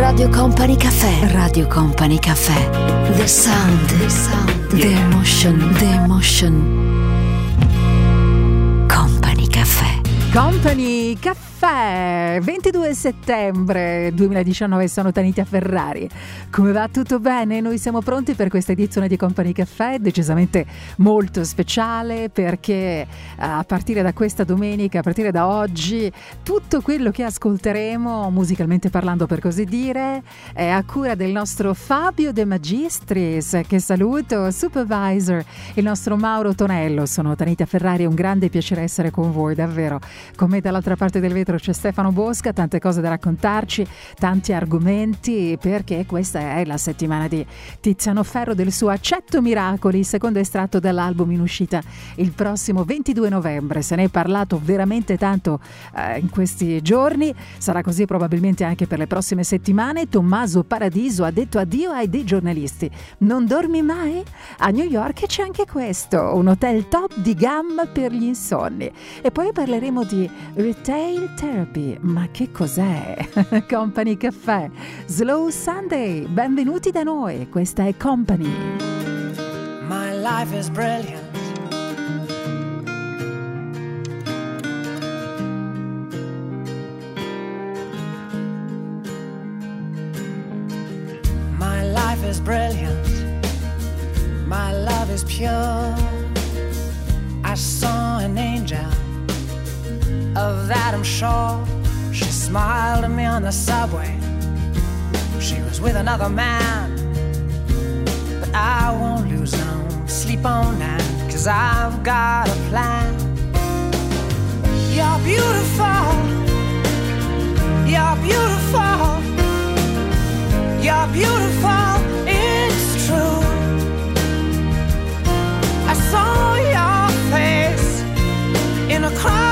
Radio Company Caffè. Radio Company Caffè. The sound. The sound. The emotion. The emotion. Company Caffè. Company Caffè Caffè, 22 settembre 2019 sono Tanita Ferrari. Come va? Tutto bene? Noi siamo pronti per questa edizione di Company Caffè, decisamente molto speciale perché eh, a partire da questa domenica, a partire da oggi, tutto quello che ascolteremo, musicalmente parlando per così dire, è a cura del nostro Fabio De Magistris, che saluto, supervisor, il nostro Mauro Tonello. Sono Tanita Ferrari, è un grande piacere essere con voi, davvero. Con me dall'altra parte del vetro c'è Stefano Bosca, tante cose da raccontarci, tanti argomenti, perché questa è la settimana di Tiziano Ferro del suo Accetto Miracoli, secondo estratto dall'album in uscita il prossimo 22 novembre. Se ne è parlato veramente tanto eh, in questi giorni, sarà così probabilmente anche per le prossime settimane. Tommaso Paradiso ha detto addio ai dei giornalisti. Non dormi mai? A New York c'è anche questo, un hotel top di gamma per gli insonni. E poi parleremo di retail Therapy, ma che cos'è? Company Caffè, Slow Sunday, benvenuti da noi, questa è Company. My life is brilliant. My life is brilliant. My love is pure. I saw an angel of I'm sure. She smiled at me on the subway. She was with another man. But I won't lose no sleep on that, cause I've got a plan. You're beautiful. You're beautiful. You're beautiful. It's true. I saw your face in a crowded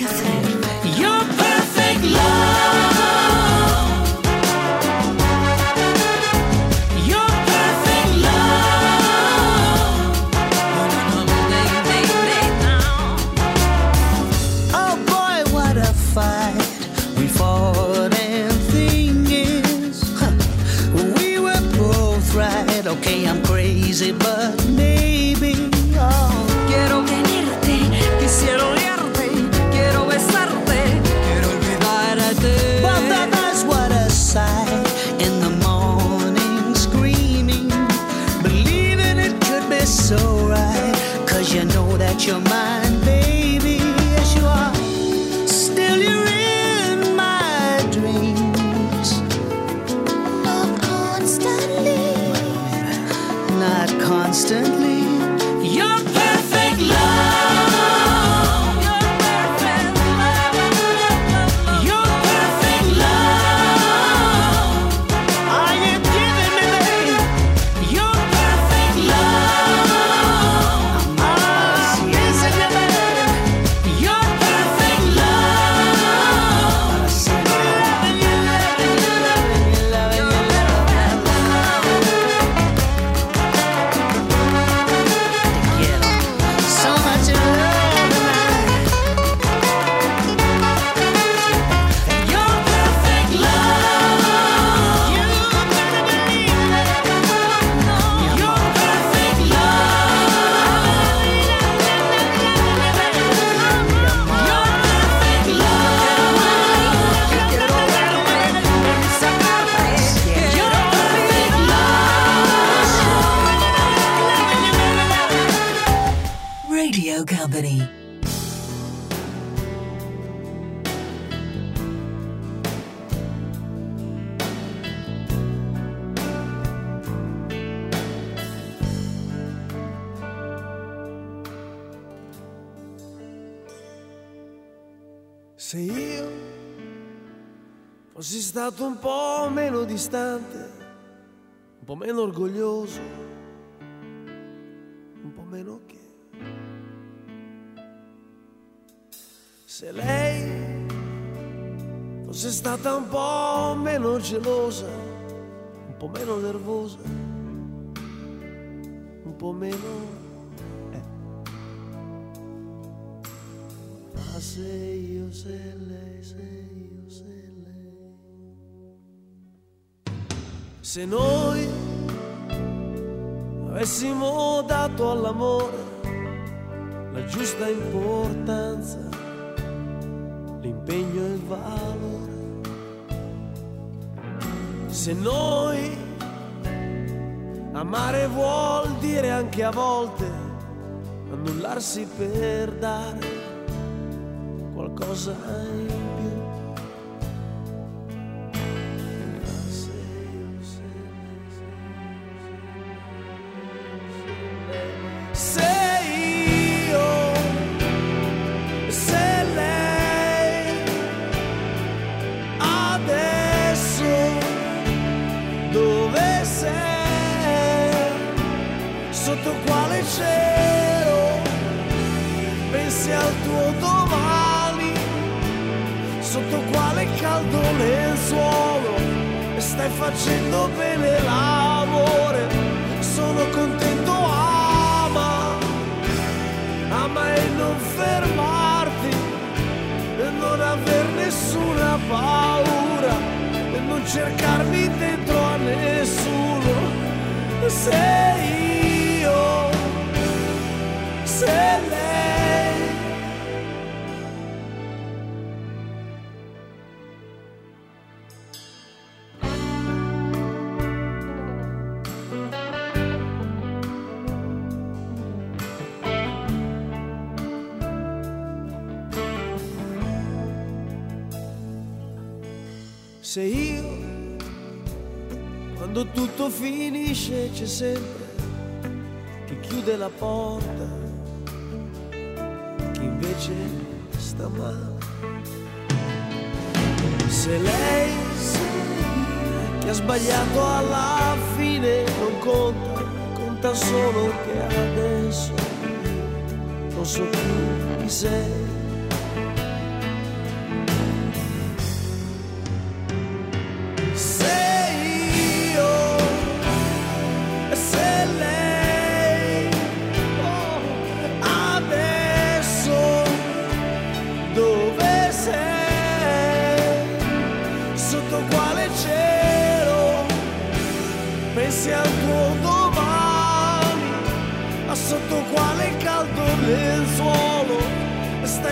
Café. your mind. Stato un po' meno distante, un po' meno orgoglioso, un po' meno che. Se lei fosse stata un po' meno gelosa, un po' meno nervosa, un po' meno... eh. Ma se io, se lei, se Se noi avessimo dato all'amore la giusta importanza, l'impegno e il valore. Se noi amare vuol dire anche a volte annullarsi per dare qualcosa in se io quando tutto finisce c'è sempre chi chiude la porta chi invece sta male. Se lei che ha sbagliato alla fine non conta conta solo che adesso non so più chi sei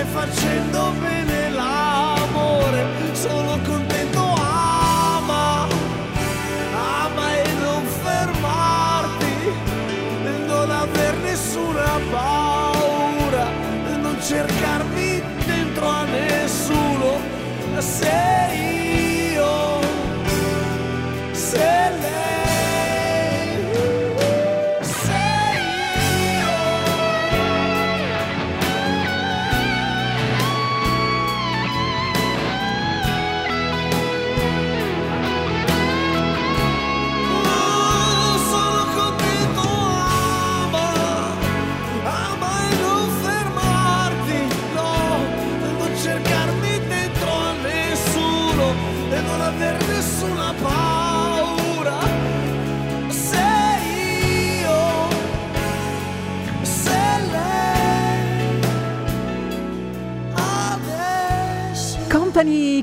facendo bene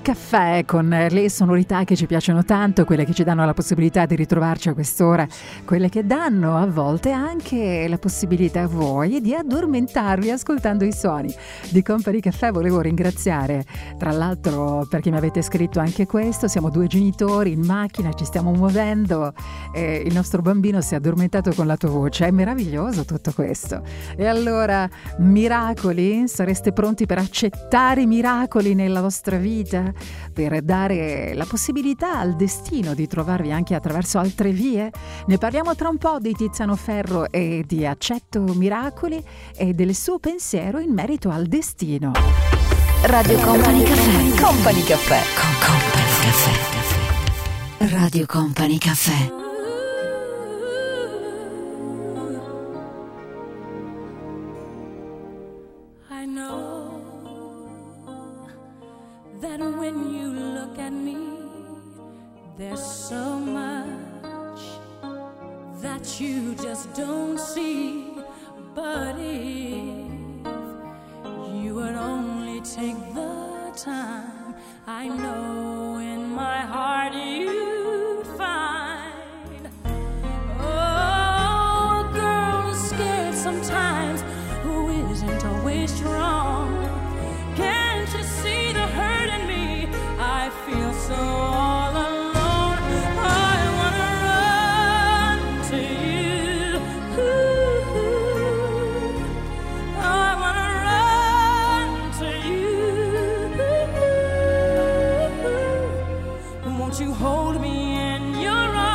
Caffè con le sonorità che ci piacciono tanto, quelle che ci danno la possibilità di ritrovarci a quest'ora, quelle che danno a volte anche la possibilità a voi di addormentarvi ascoltando i suoni di Company Caffè. Volevo ringraziare, tra l'altro, perché mi avete scritto anche questo, siamo due genitori in macchina, ci stiamo muovendo e il nostro bambino si è addormentato con la tua voce. È meraviglioso tutto questo. E allora, miracoli? Sareste pronti per accettare i miracoli nella vostra vita, per dare la possibilità al destino di trovarvi anche attraverso altre vie? Ne parliamo tra un po' di Tiziano Ferro e di Accetto Miracoli e del suo pensiero in merito al destino. Radio Company Caffè. Company Caffè. Con Company Caffè. Radio Company Caffè. There's so much that you just don't see. But if you would only take the time, I know in my heart you'd find. Oh, a girl who's scared sometimes, who isn't always strong. Can't you see the hurt in me? I feel so. me in your arms.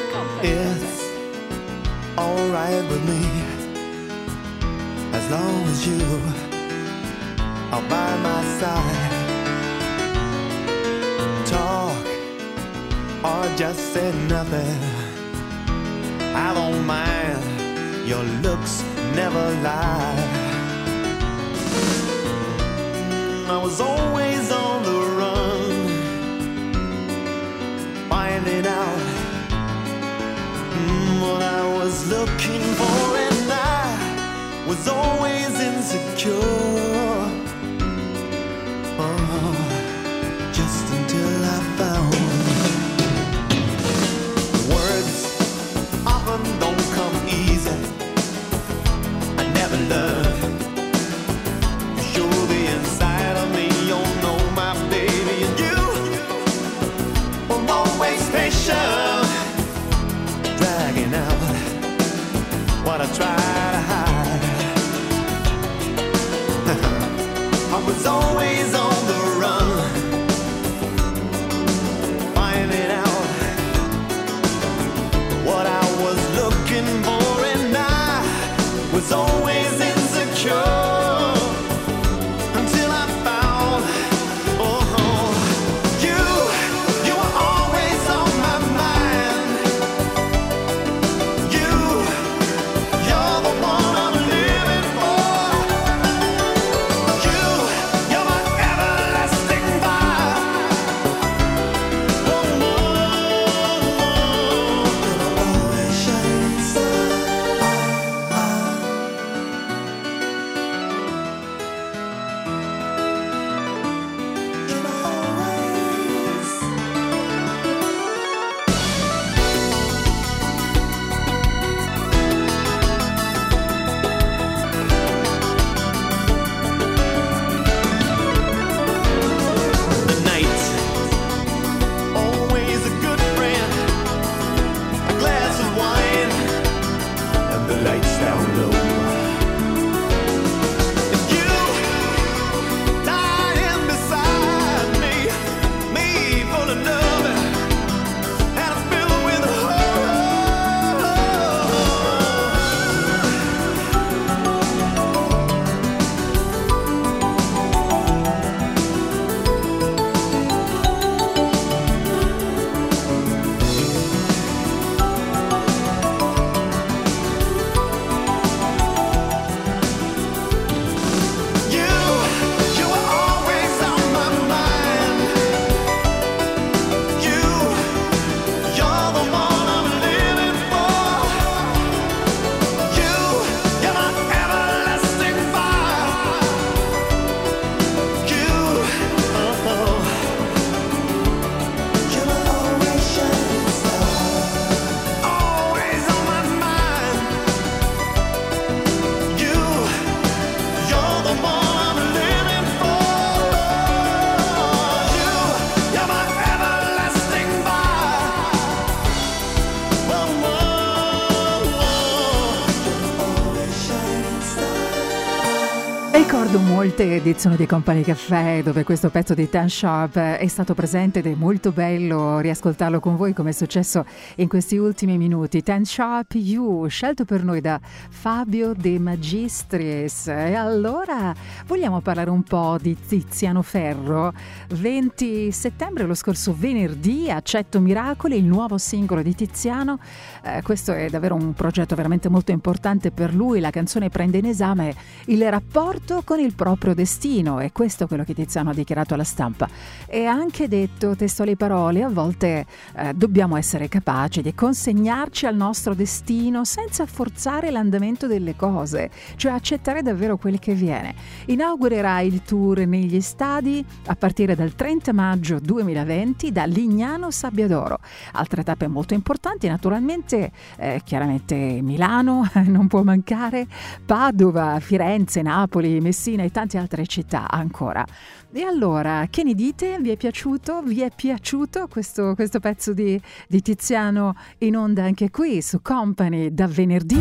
Molte edizioni di Company Caffè dove questo pezzo di Tan Sharp è stato presente ed è molto bello riascoltarlo con voi come è successo in questi ultimi minuti. Tan Sharp You, scelto per noi da Fabio De Magistris. E allora vogliamo parlare un po' di Tiziano Ferro. 20 settembre, lo scorso venerdì, Accetto Miracoli, il nuovo singolo di Tiziano. Eh, questo è davvero un progetto veramente molto importante per lui. La canzone prende in esame il rapporto con il proprio destino e questo è quello che Tiziano ha dichiarato alla stampa. E ha anche detto, testuali parole, a volte eh, dobbiamo essere capaci di consegnarci al nostro destino senza forzare l'andamento delle cose, cioè accettare davvero quel che viene. Inaugurerà il tour negli stadi a partire dal 30 maggio 2020 da Lignano Sabbiadoro. Altre tappe molto importanti, naturalmente, eh, chiaramente Milano, non può mancare, Padova, Firenze, Napoli, Messina e tante altre città ancora. E allora, che ne dite? Vi è piaciuto? Vi è piaciuto questo, questo pezzo di, di Tiziano in onda anche qui su Company da venerdì?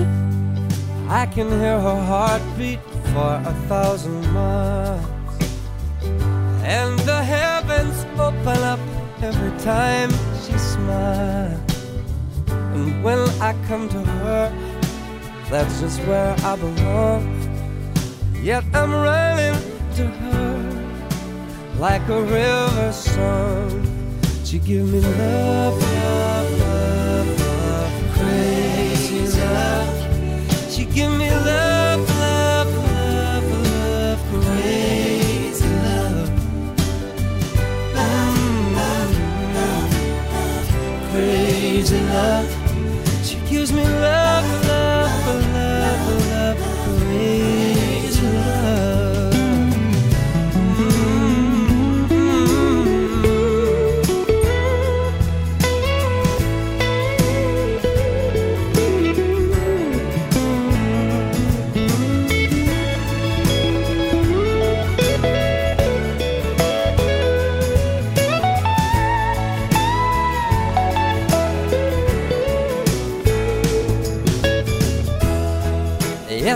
I can hear her heartbeat for a thousand miles. And the heavens open up every time she smiles. And when I come to her that's just where I belong. Yet I'm running to her like a river song. She give me love, love, love, love, crazy love. She give me love, Crazy love. She gives me love,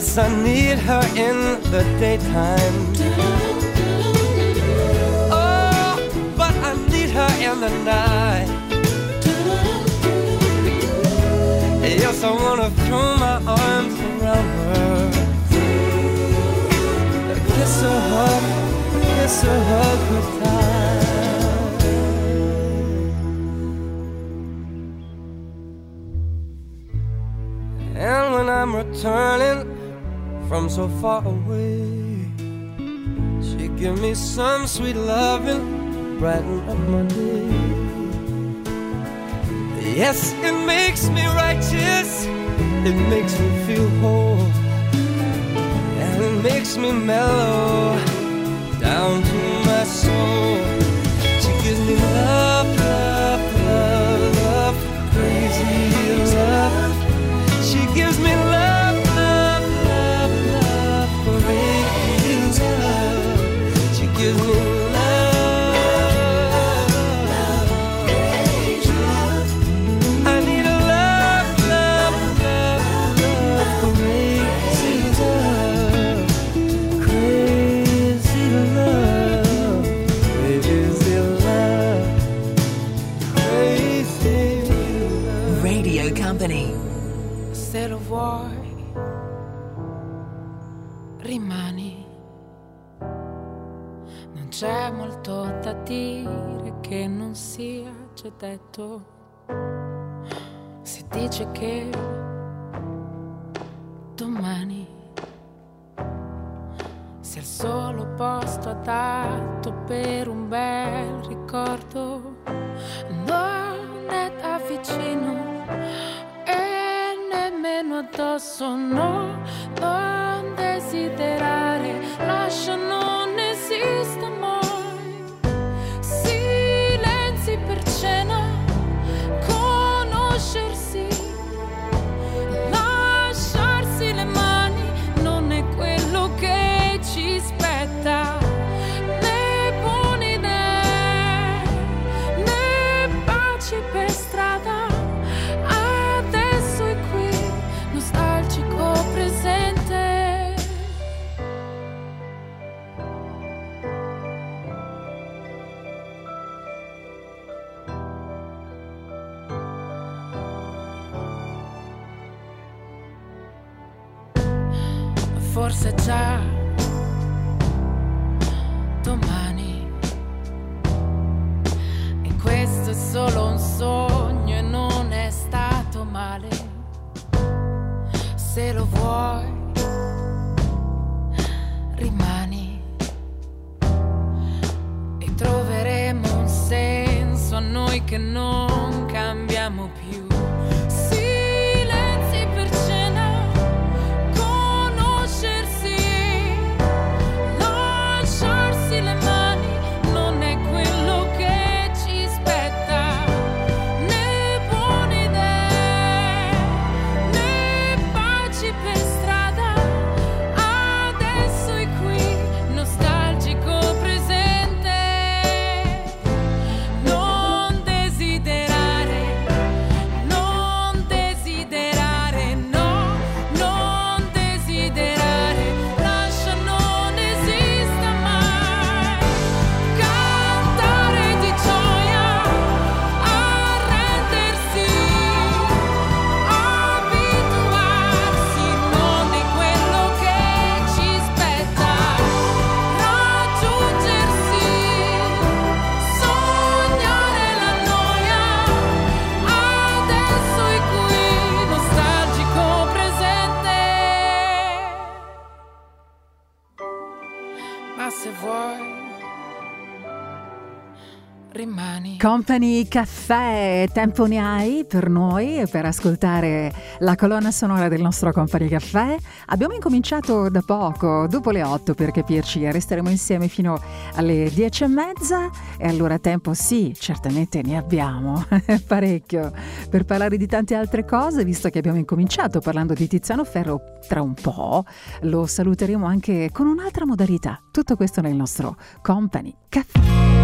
Yes, I need her in the daytime. Oh, but I need her in the night. Yes, I wanna throw my arms around her. Kiss her, hug, kiss her, hug her tight. And when I'm returning from so far away, she give me some sweet loving, brighten up my day. Yes, it makes me righteous, it makes me feel whole, and it makes me mellow down to my soul. She gives me love, già detto. Si dice che domani sia il solo posto adatto per un bel ricordo. Non è da vicino e nemmeno addosso, no, Company Caffè. Tempo ne hai per noi per ascoltare la colonna sonora del nostro Company Caffè. Abbiamo incominciato da poco, dopo le 8 per capirci, resteremo insieme fino alle 10 e mezza e allora tempo sì, certamente ne abbiamo parecchio per parlare di tante altre cose, visto che abbiamo incominciato parlando di Tiziano Ferro tra un po', lo saluteremo anche con un'altra modalità. Tutto questo nel nostro Company Caffè.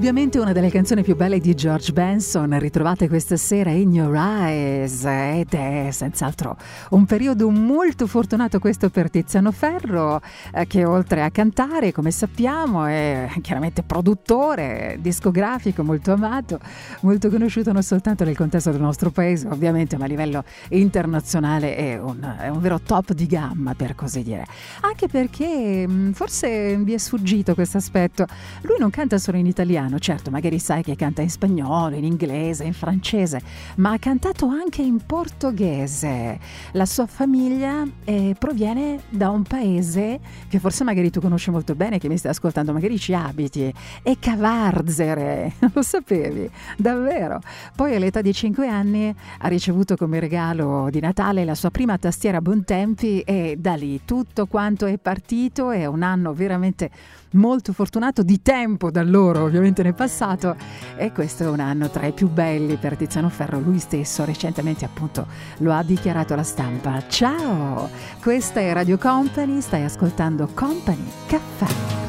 Indubbiamente una delle canzoni più belle di George Benson, ritrovate questa sera in Your Eyes ed è senz'altro un periodo molto fortunato questo per Tiziano Ferro eh, che oltre a cantare come sappiamo è chiaramente produttore discografico molto amato, molto conosciuto non soltanto nel contesto del nostro paese ovviamente ma a livello internazionale è un, è un vero top di gamma per così dire, anche perché mh, forse vi è sfuggito questo aspetto, lui non canta solo in italiano, certo, magari sai che canta in spagnolo, in inglese, in francese, ma ha cantato anche in portoghese. La sua famiglia eh, proviene da un paese che forse magari tu conosci molto bene, che mi stai ascoltando, magari ci abiti, è Cavarzere, lo sapevi, davvero. Poi all'età di 5 anni ha ricevuto come regalo di Natale la sua prima tastiera Bontempi e da lì tutto quanto è partito, è un anno veramente molto fortunato di tempo da loro, ovviamente nel passato, e questo è un anno tra i più belli per Tiziano Ferro. Lui stesso recentemente appunto lo ha dichiarato alla stampa. Ciao, questa è Radio Company, stai ascoltando Company Caffè.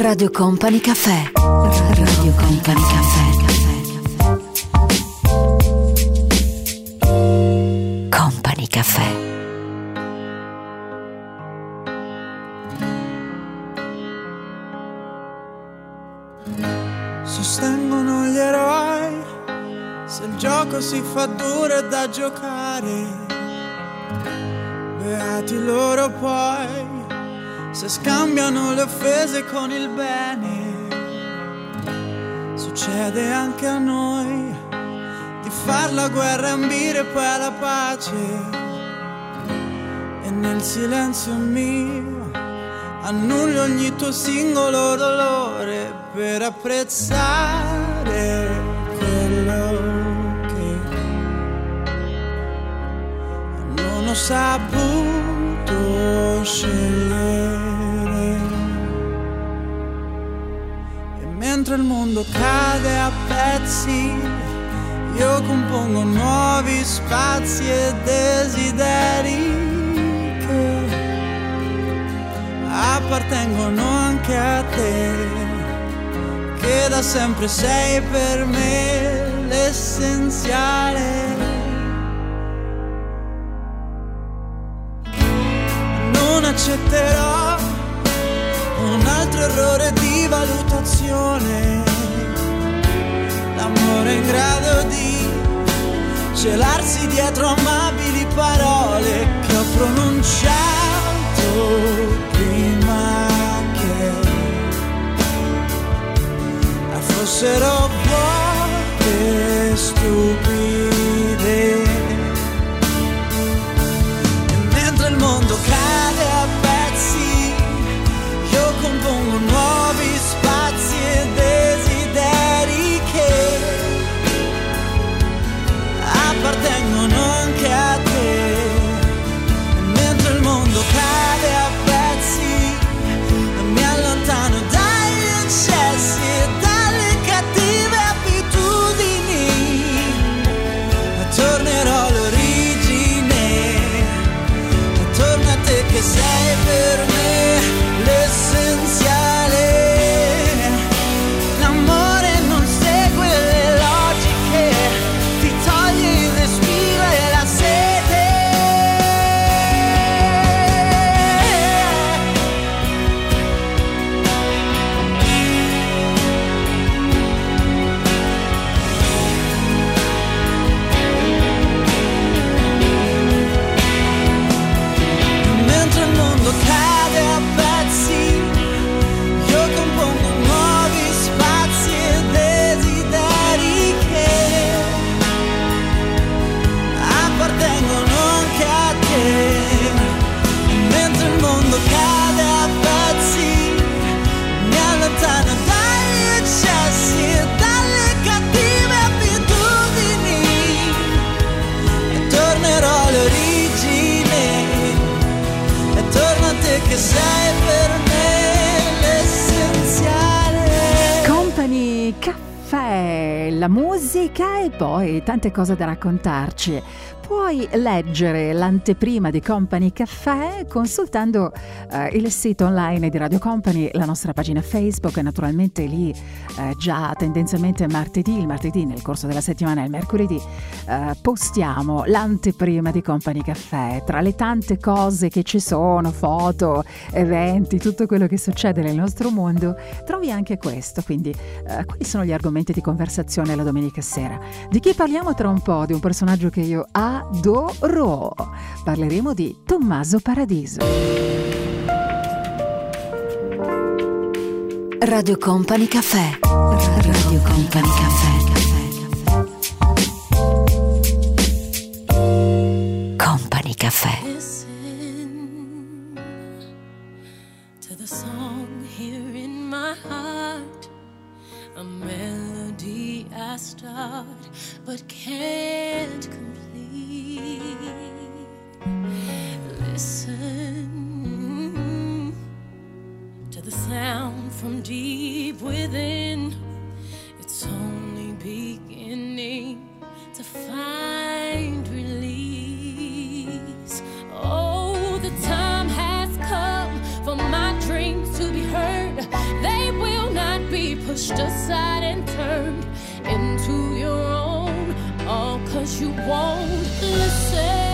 Radio Company Caffè. Radio Company Caffè. Company Caffè. Sostengono gli eroi se il gioco si fa duro da giocare. Offese con il bene. Succede anche a noi di far la guerra e ambire poi alla pace. E nel silenzio mio annullo ogni tuo singolo dolore per apprezzare compongo nuovi spazi e desideri che appartengono anche a te, che da sempre sei per me l'essenziale. Mentre il mondo musica e poi tante cose da raccontarci. Puoi leggere l'anteprima di Company Caffè consultando eh, il sito online di Radio Company, la nostra pagina Facebook e naturalmente lì eh, già tendenzialmente martedì, il martedì nel corso della settimana e il mercoledì eh, postiamo l'anteprima di Company Caffè. Tra le tante cose che ci sono, foto, eventi, tutto quello che succede nel nostro mondo, trovi anche questo. Quindi, eh, quali sono gli argomenti di conversazione la domenica sera? Di chi parliamo tra un po'? Di un personaggio che io adoro. Parleremo di Tommaso Paradiso. Radio Company Caffè. Radio Company Caffè. Company Caffè. but can't complete. Listen to the sound from deep within. It's only beginning to find release. Oh, the time has come for my dreams to be heard. They will not be pushed aside and turned into your own all cause you won't listen.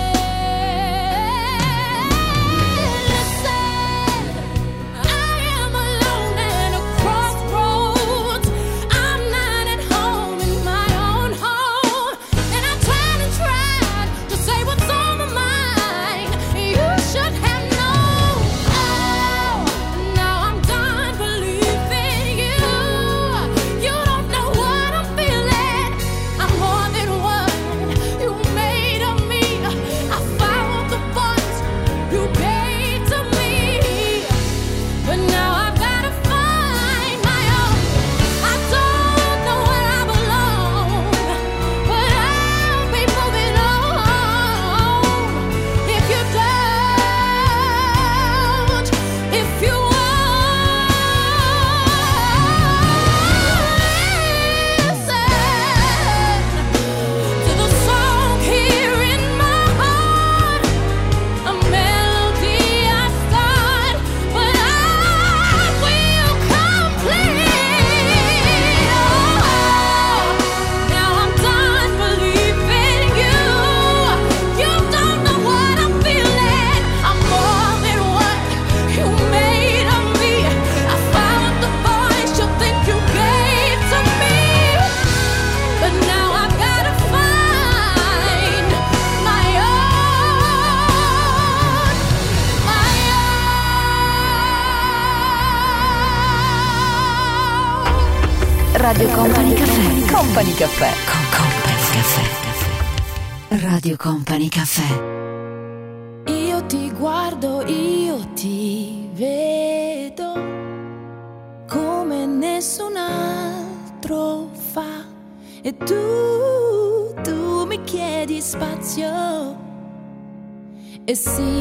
Radio Company Caffè. Io ti guardo, io ti vedo come nessun altro fa e tu, tu mi chiedi spazio e sì.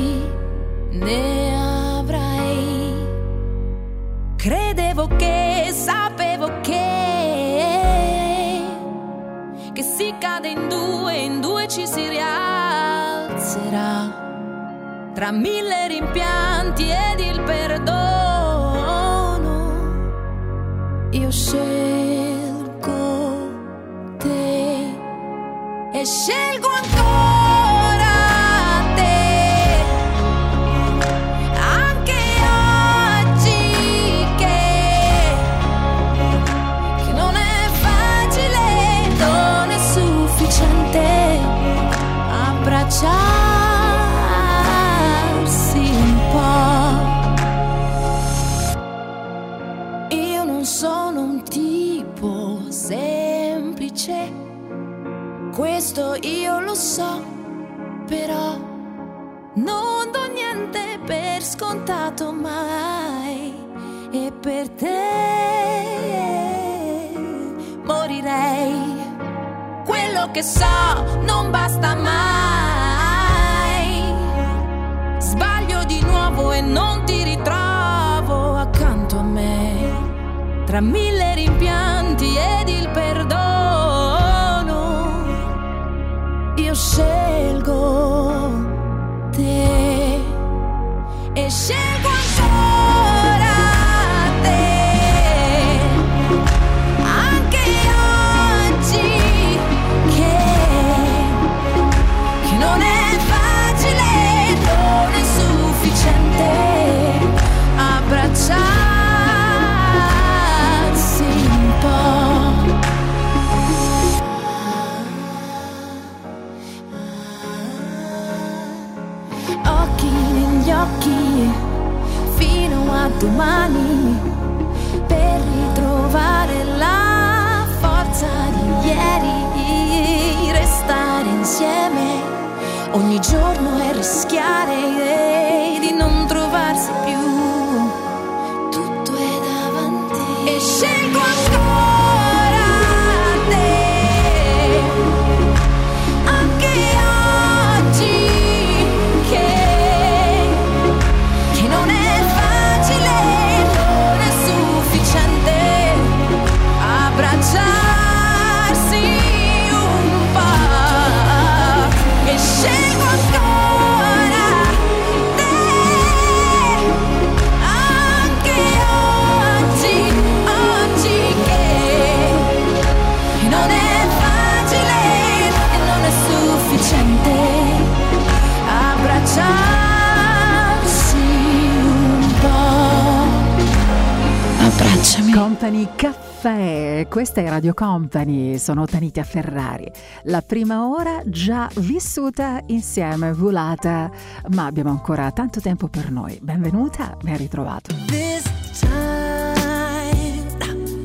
Caffè, questa è Radio Company, sono Tanita Ferrari. La prima ora già vissuta insieme, volata, ma abbiamo ancora tanto tempo per noi. Benvenuta, ben ritrovato. This time, I'm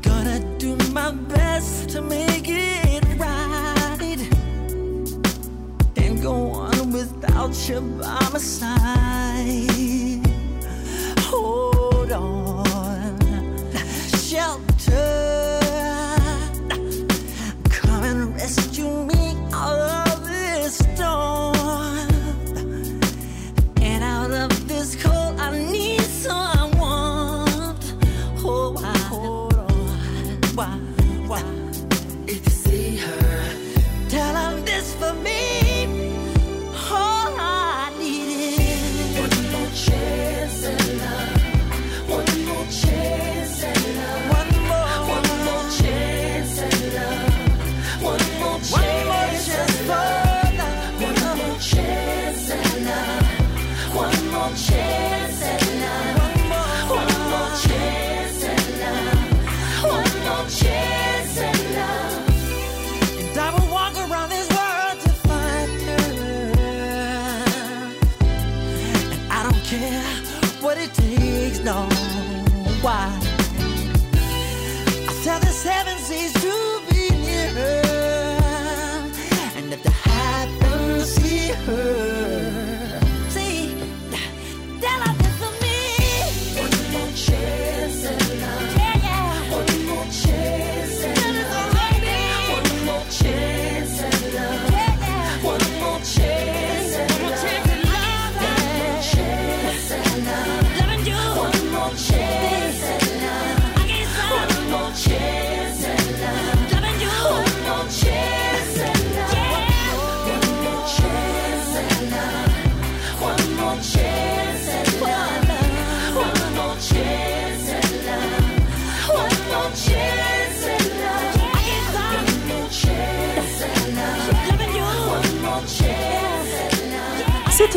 gonna do my best to make it right and go on without you by my side. Come and rescue me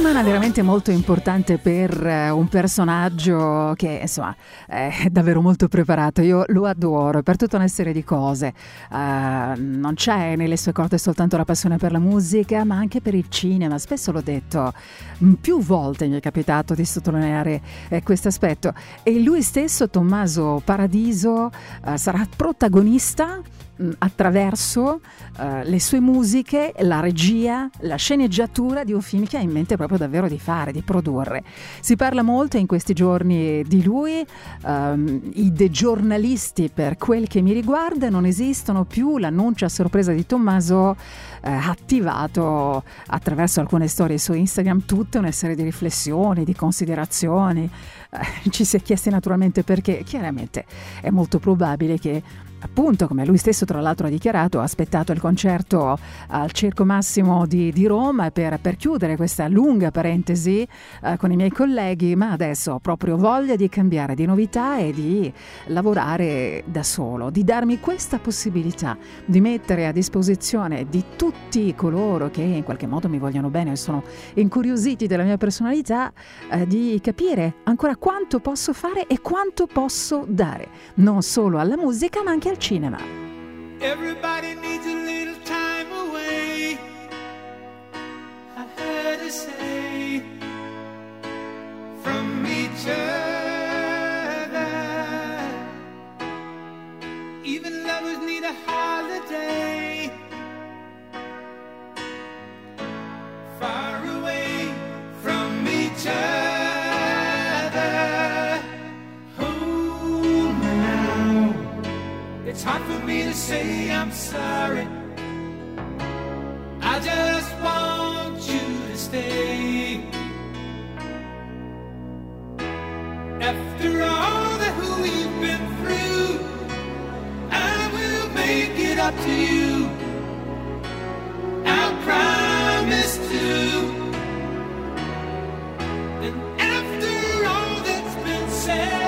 Settimana veramente molto importante per eh, un personaggio che insomma è davvero molto preparato, io lo adoro per tutta una serie di cose, Eh, non c'è nelle sue corde soltanto la passione per la musica ma anche per il cinema, spesso l'ho detto, mm, più volte mi è capitato di sottolineare eh, questo aspetto. E lui stesso, Tommaso Paradiso, eh, sarà protagonista mh, attraverso eh, le sue musiche, la regia, la sceneggiatura di un film che ha in mente proprio davvero di fare, di produrre. Si parla molto in questi giorni di lui, ehm, i de giornalisti per quel che mi riguarda non esistono più, l'annuncio a sorpresa di Tommaso eh, attivato attraverso alcune storie su Instagram tutta una serie di riflessioni, di considerazioni. Eh, ci si è chiesti naturalmente perché chiaramente è molto probabile che appunto, come lui stesso tra l'altro ha dichiarato, ha aspettato il concerto al Circo Massimo di, di Roma per, per chiudere questa lunga parentesi eh, con i miei colleghi, ma adesso ho proprio voglia di cambiare di novità e di lavorare da solo, di darmi questa possibilità di mettere a disposizione di tutti coloro che in qualche modo mi vogliono bene e sono incuriositi della mia personalità, eh, di capire ancora quanto posso fare e quanto posso dare, non solo alla musica ma anche cinema. Everybody needs a little time away. I heard say from each other. Even lovers need a holiday. Far away It's hard for me to say I'm sorry. I just want you to stay. After all that we've been through, I will make it up to you. I promise to. And after all that's been said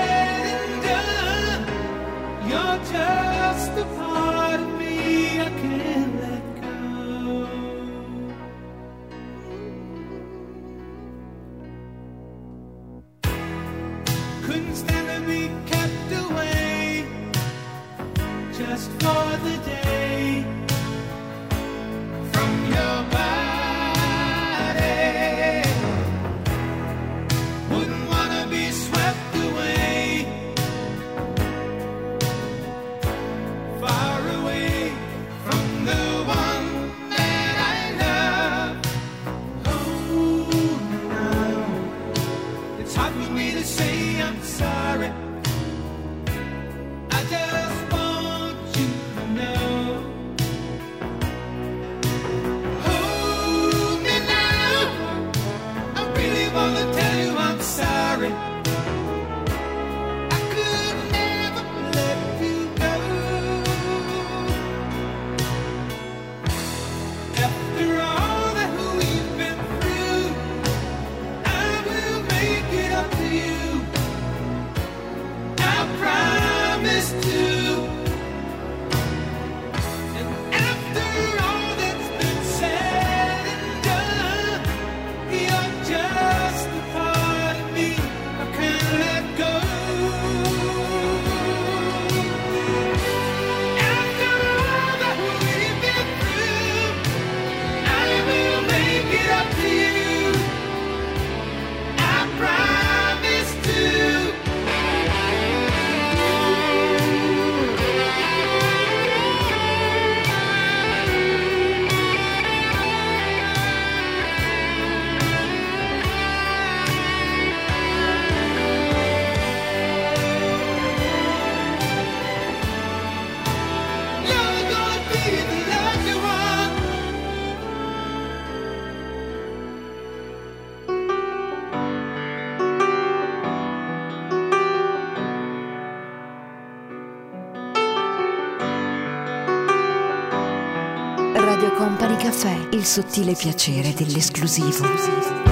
Caffè, il sottile piacere dell'esclusivo.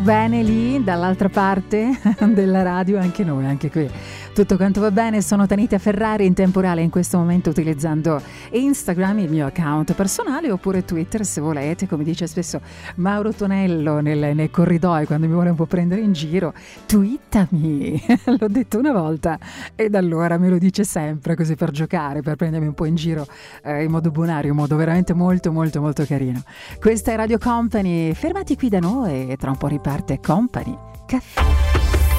Bene lì dall'altra parte della radio, anche noi, anche qui. Tutto quanto va bene, sono Tanita Ferrari in temporale in questo momento utilizzando Instagram, il mio account personale, oppure Twitter se volete, come dice spesso Mauro Tonello nel, nei corridoi quando mi vuole un po' prendere in giro, twittami, l'ho detto una volta e da allora me lo dice sempre così per giocare, per prendermi un po' in giro eh, in modo bonario, in modo veramente molto molto molto carino. Questa è Radio Company, fermati qui da noi e tra un po' riparte Company Caffè.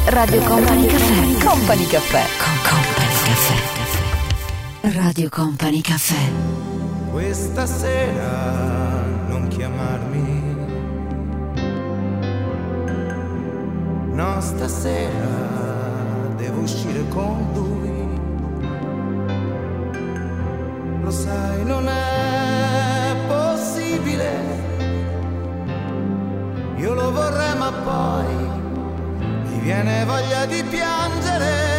Radio Company Caffè. Company Caffè. Con Company Caffè. Radio Company Caffè. Questa sera non chiamarmi. No, stasera devo uscire con lui. Lo sai, non è possibile. Io lo vorrei, ma poi mi viene voglia di piangere.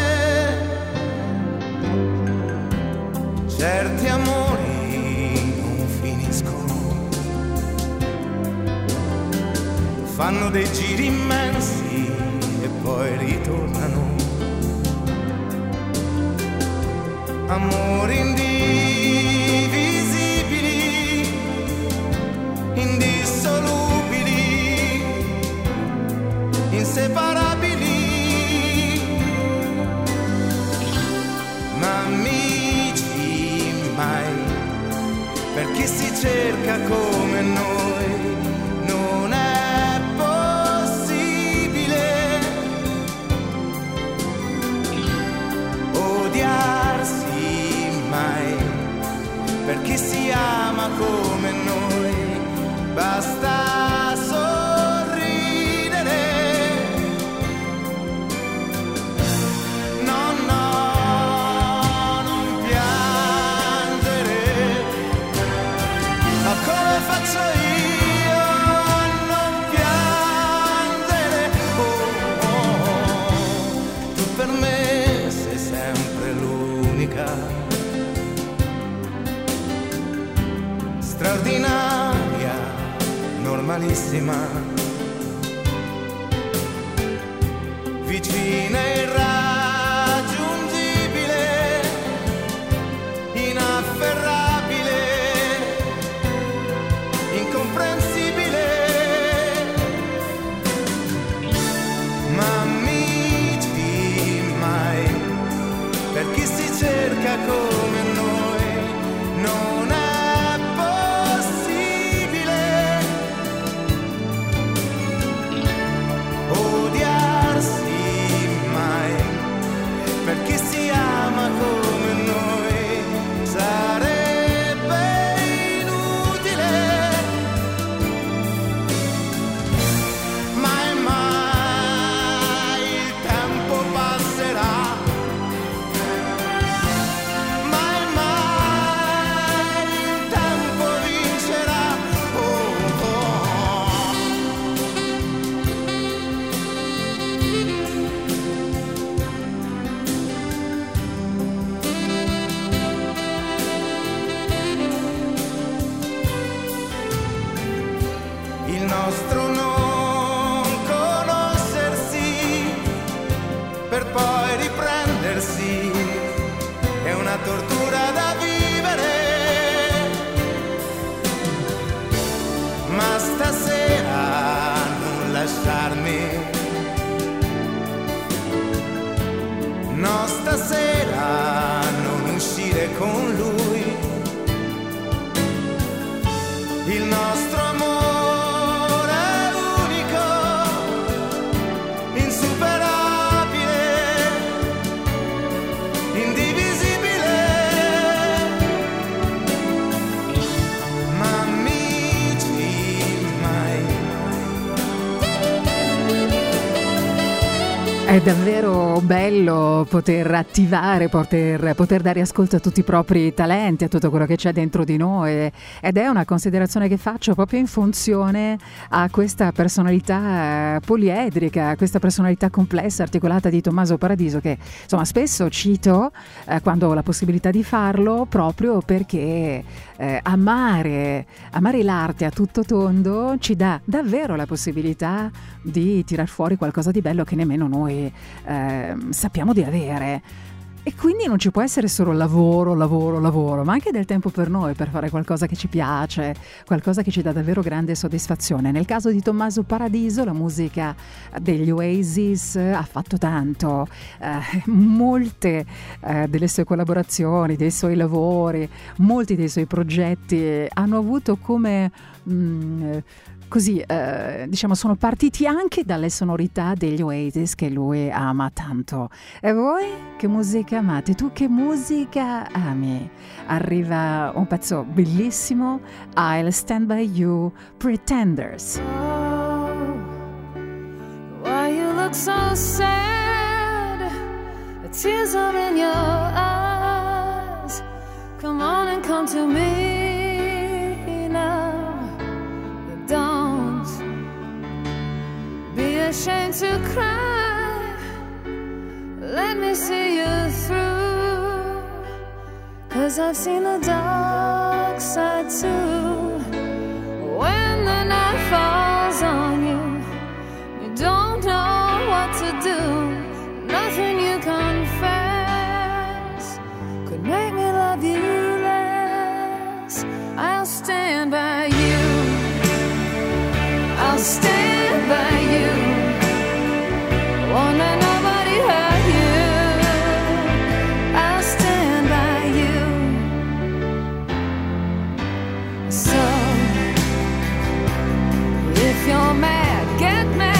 certi amori non finiscono, fanno dei giri immensi e poi ritornano. Amori indivisibili, indissolubili, inseparabili. Chi si cerca come noi, non è possibile. Odiarsi mai, per chi si ama come noi, basta normalissima, vicina e irraggiungibile, inafferrabile, incomprensibile, ma amici mai, per chi si cerca come no È davvero bello poter attivare, poter, poter dare ascolto a tutti i propri talenti, a tutto quello che c'è dentro di noi. Ed è una considerazione che faccio proprio in funzione a questa personalità eh, poliedrica, a questa personalità complessa, articolata di Tommaso Paradiso che insomma spesso cito eh, quando ho la possibilità di farlo proprio perché eh, amare, amare l'arte a tutto tondo ci dà davvero la possibilità di tirar fuori qualcosa di bello che nemmeno noi eh, sappiamo di avere. E quindi non ci può essere solo lavoro, lavoro, lavoro, ma anche del tempo per noi, per fare qualcosa che ci piace, qualcosa che ci dà davvero grande soddisfazione. Nel caso di Tommaso Paradiso, la musica degli Oasis ha fatto tanto. Eh, molte eh, delle sue collaborazioni, dei suoi lavori, molti dei suoi progetti hanno avuto come... mm, così, eh, diciamo, sono partiti anche dalle sonorità degli Oasis che lui ama tanto. E voi che musica amate? Tu che musica ami? Arriva un pezzo bellissimo, I'll Stand By You, Pretenders. Why you look so sad? The tears are in your eyes. Come on and come to me now. Don't be ashamed to cry. Let me see you through. Cause I've seen the dark side too. When the night falls on you, you don't know what to do. Nothing you confess could make me love you less. I'll stand by you. I'll stand by you. you're mad, get mad.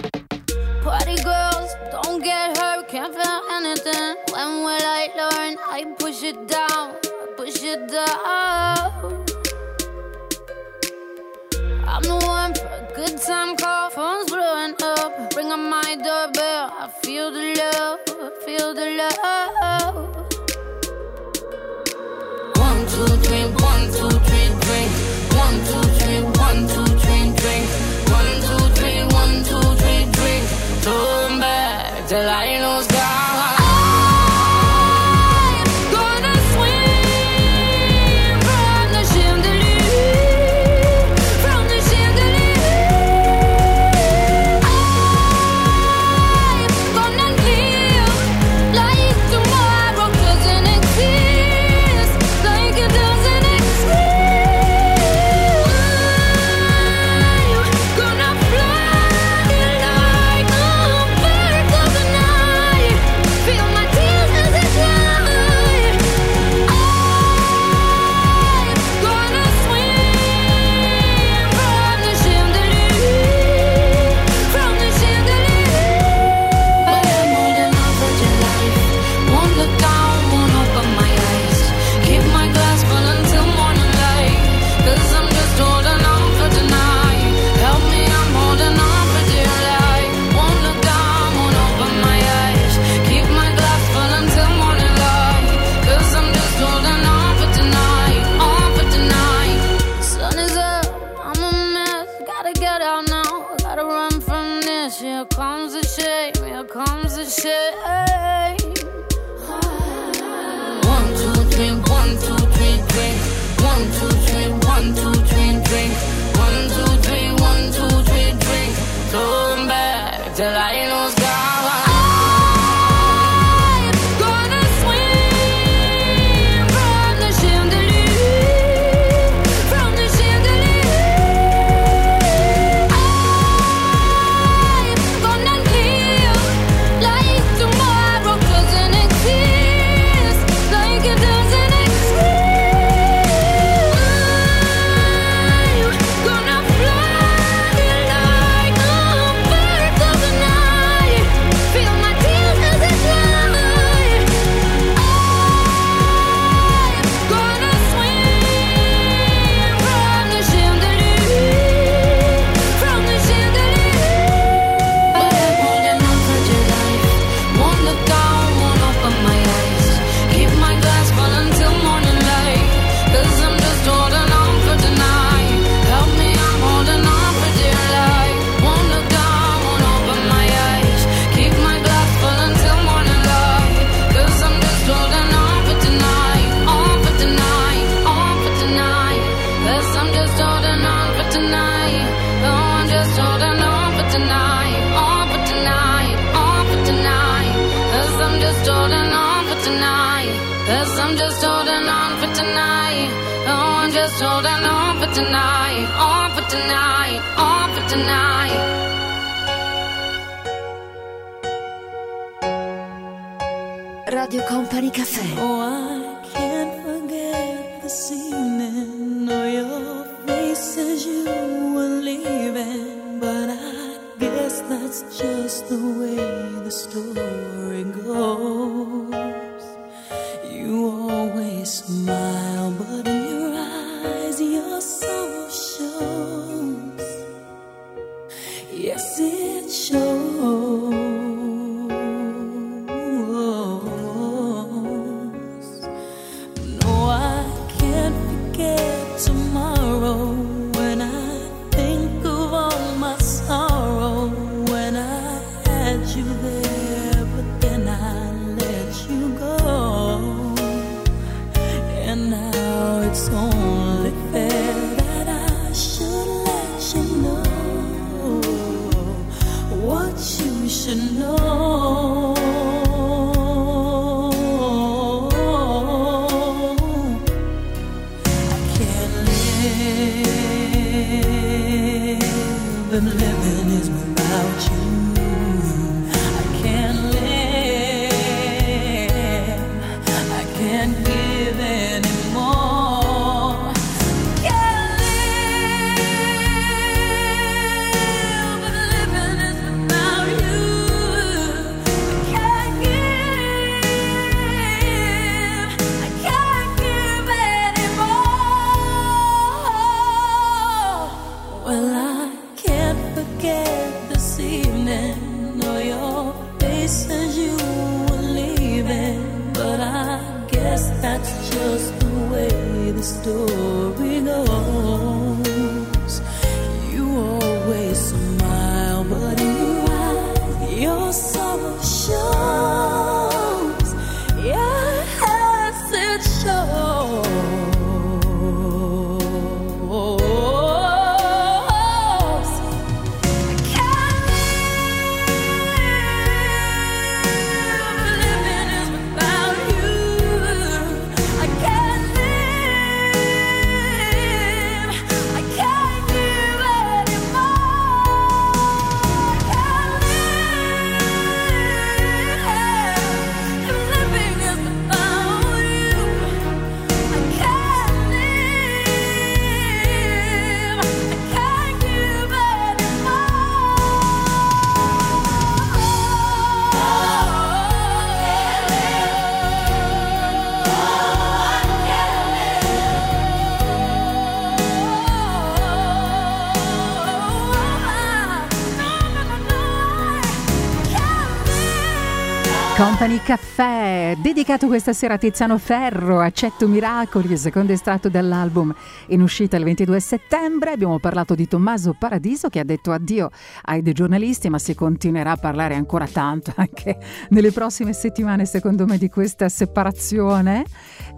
Company Caffè, dedicato questa sera a Tiziano Ferro, Accetto Miracoli, il secondo estratto dall'album in uscita il 22 settembre. Abbiamo parlato di Tommaso Paradiso che ha detto addio ai dei giornalisti, ma si continuerà a parlare ancora tanto anche nelle prossime settimane, secondo me, di questa separazione.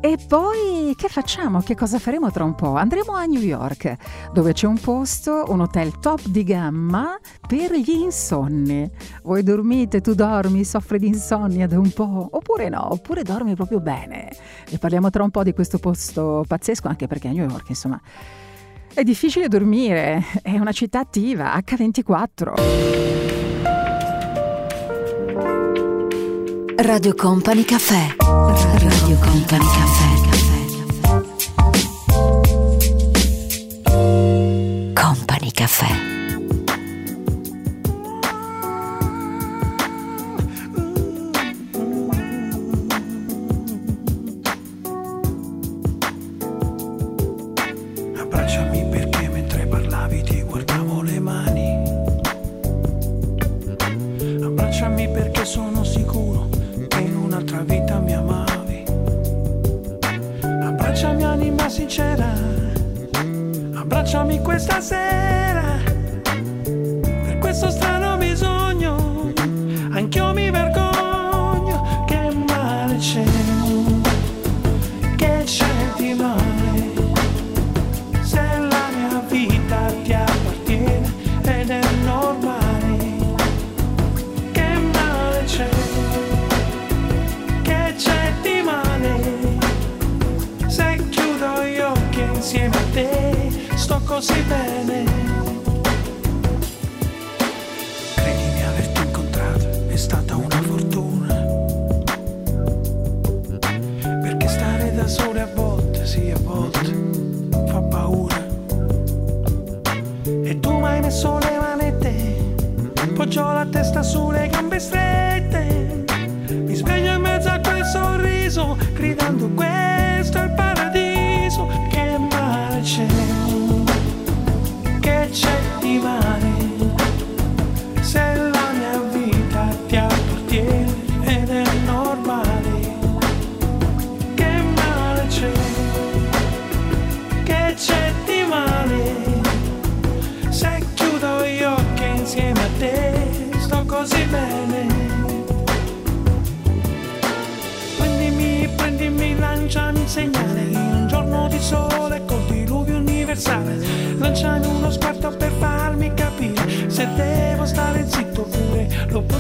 E poi che facciamo? Che cosa faremo tra un po'? Andremo a New York, dove c'è un posto, un hotel top di gamma per gli insonni. Voi dormite, tu dormi, soffri di insonnia da un po', oppure no, oppure dormi proprio bene. Ne parliamo tra un po' di questo posto pazzesco, anche perché a New York, insomma, è difficile dormire, è una città attiva, H24. Radio Company Caffè. Radio Company Caffè. Company Caffè. Abbracciami questa sera. Così bene. Credimi averti incontrato è stata una fortuna. Perché stare da sole a volte, sì a volte, fa paura. E tu mai messo le manette, poggiò la testa sulle gambe strette.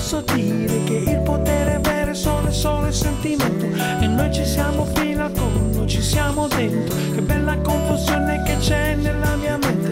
Posso dire che il potere vero è solo e solo il sentimento. E noi ci siamo fino al collo, ci siamo dentro. Che bella confusione che c'è nella mia mente.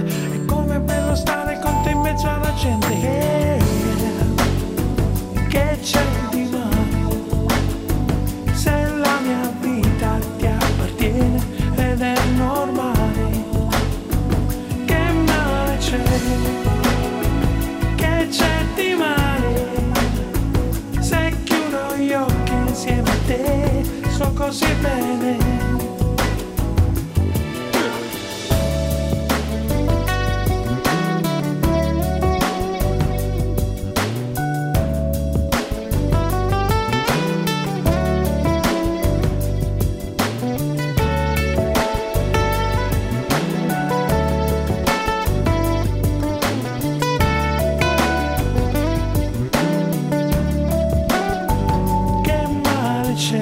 C'è?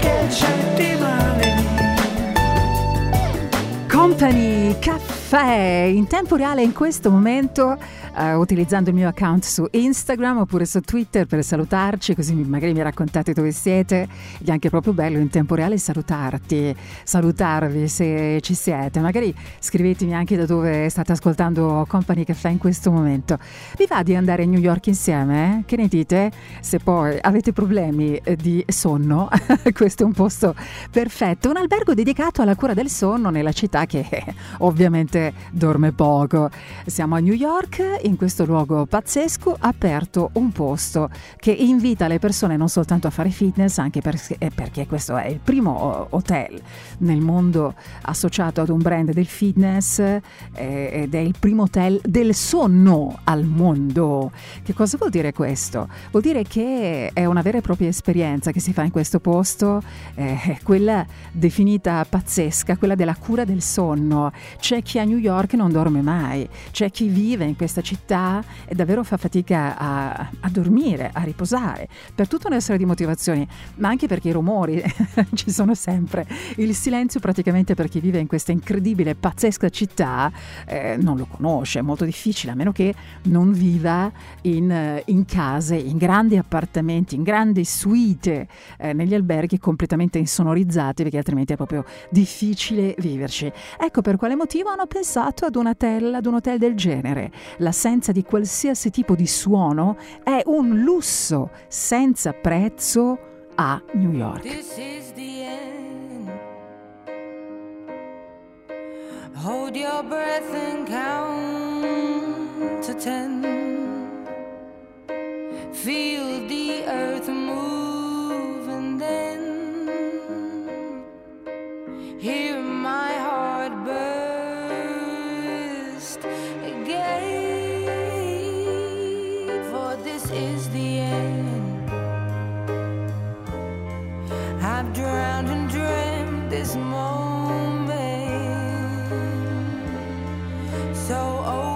Che c'è di male? Company Caffè in tempo reale in questo momento eh, utilizzando il mio account su Instagram oppure su Twitter per salutarci così magari mi raccontate dove siete ed è anche proprio bello in tempo reale salutarti salutarvi se ci siete magari scrivetemi anche da dove state ascoltando Company Caffè in questo momento vi va di andare a New York insieme? eh? Che ne dite? Se poi avete problemi eh, di sonno, questo è un posto perfetto. Un albergo dedicato alla cura del sonno nella città che eh, ovviamente dorme poco. Siamo a New York, in questo luogo pazzesco, ha aperto un posto che invita le persone non soltanto a fare fitness, anche perché, eh, perché questo è il primo oh, hotel nel mondo associato ad un brand del fitness eh, ed è il primo hotel del sonno al mondo. Che cosa vuol dire questo? Vuol dire che è una vera e propria esperienza che si fa in questo posto, eh, quella definita pazzesca, quella della cura del sonno. C'è chi a New York non dorme mai, c'è chi vive in questa città e davvero fa fatica a, a dormire, a riposare, per tutta una serie di motivazioni, ma anche perché i rumori ci sono sempre. Il silenzio praticamente per chi vive in questa incredibile, pazzesca città eh, non lo conosce, è molto difficile, a meno che non viva in, in case, in grandi appartamenti, in grandi suite, eh, negli alberghi completamente insonorizzati, perché altrimenti è proprio difficile viverci. Ecco per quale motivo hanno pensato ad un hotel, ad un hotel del genere. L'assenza di qualsiasi tipo di suono è un lusso senza prezzo a New York. Hold your breath and count to ten. Feel the earth move and then hear my heart burst I've drowned and dreamt this moment. So overdue,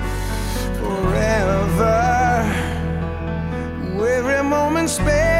forever. Every moment spent.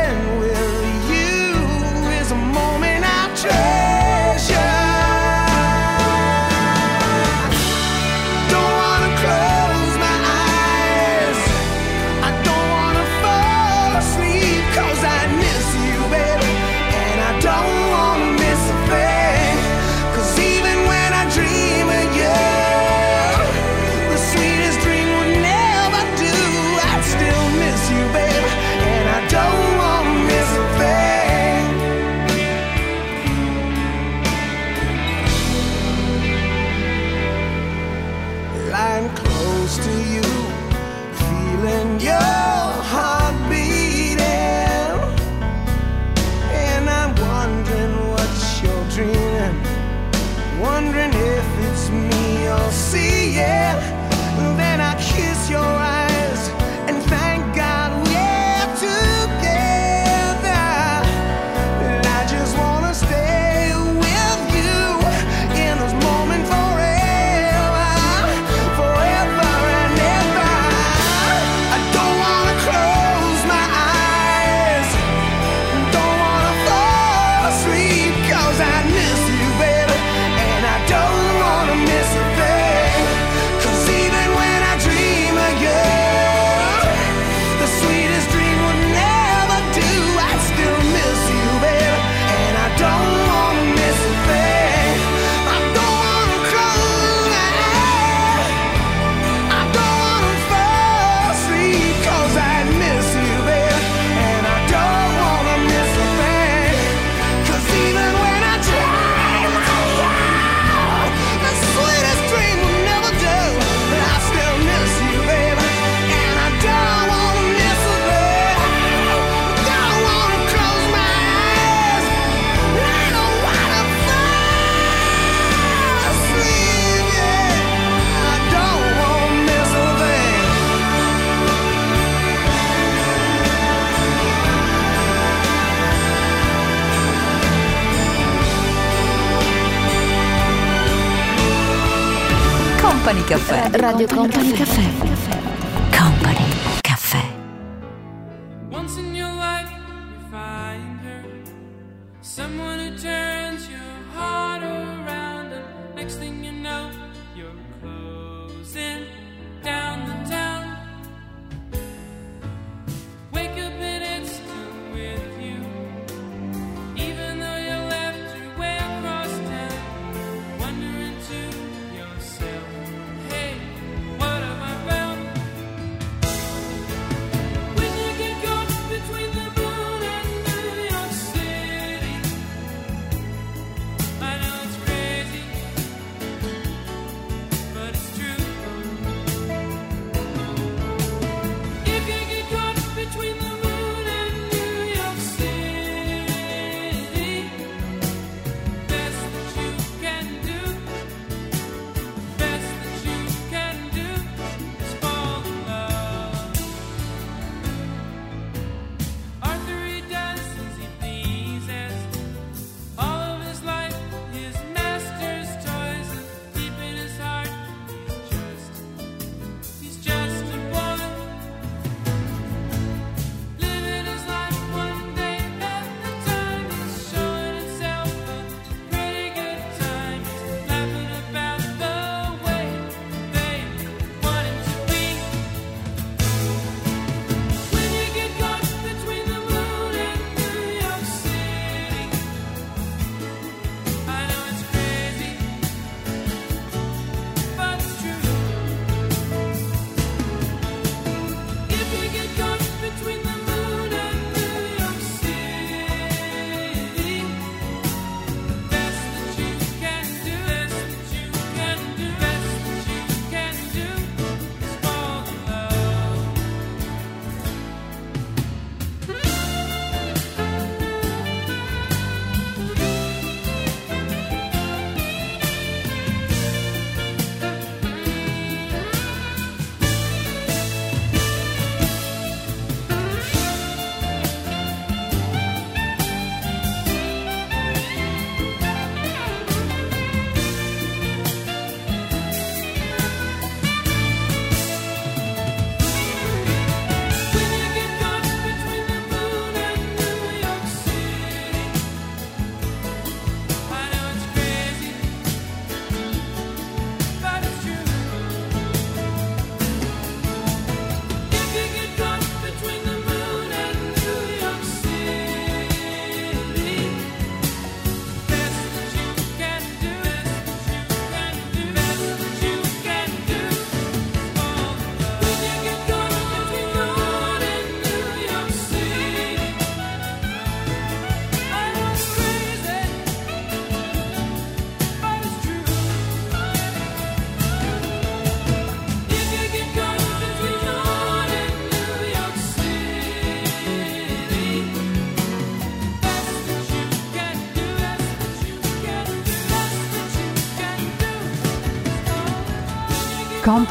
Caffè. Radio Company Caffè.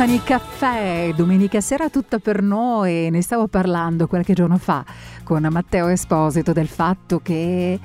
Company Caffè, domenica sera tutta per noi, ne stavo parlando qualche giorno fa con Matteo Esposito del fatto che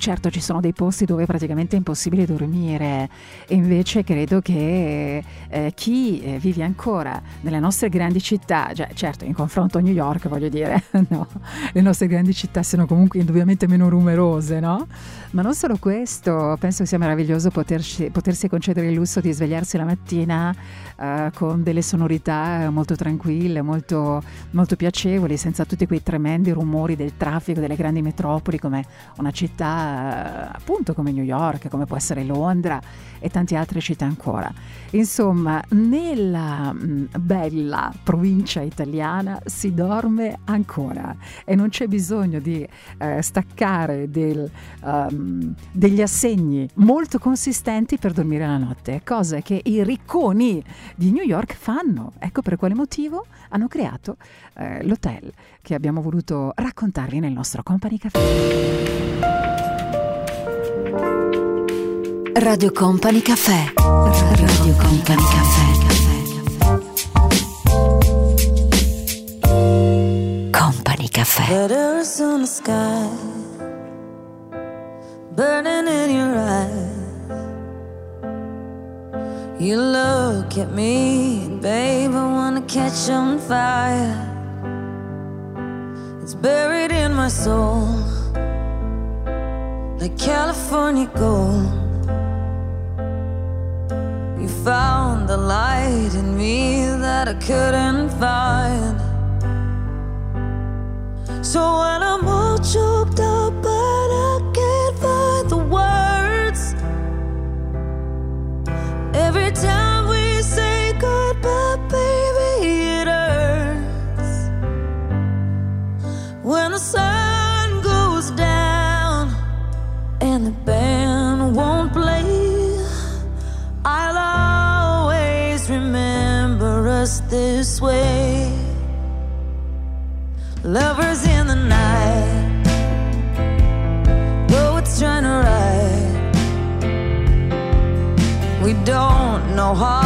certo ci sono dei posti dove praticamente è impossibile dormire e invece credo che eh, chi eh, vive ancora nelle nostre grandi città, cioè, certo in confronto a New York voglio dire, no, le nostre grandi città sono comunque indubbiamente meno numerose, no? Ma non solo questo, penso sia meraviglioso poterci, potersi concedere il lusso di svegliarsi la mattina uh, con delle sonorità molto tranquille, molto, molto piacevoli, senza tutti quei tremendi rumori del traffico delle grandi metropoli come una città uh, appunto come New York, come può essere Londra e tante altre città ancora. Insomma, nella mh, bella provincia italiana si dorme ancora e non c'è bisogno di uh, staccare del, um, degli assegni molto consistenti per dormire la notte, cose che i ricconi di New York fanno. Ecco per quale motivo hanno creato eh, l'hotel che abbiamo voluto raccontarvi nel nostro Company Café. Radio Company Caffè. Radio Company Caffè. Company Caffè. Letters on the sky, burning in your eyes. You look at me, babe, I wanna catch on fire. It's buried in my soul, like California gold. Found the light in me that I couldn't find. So when I'm all choked up, us this way. Lovers in the night, though it's trying to ride. We don't know how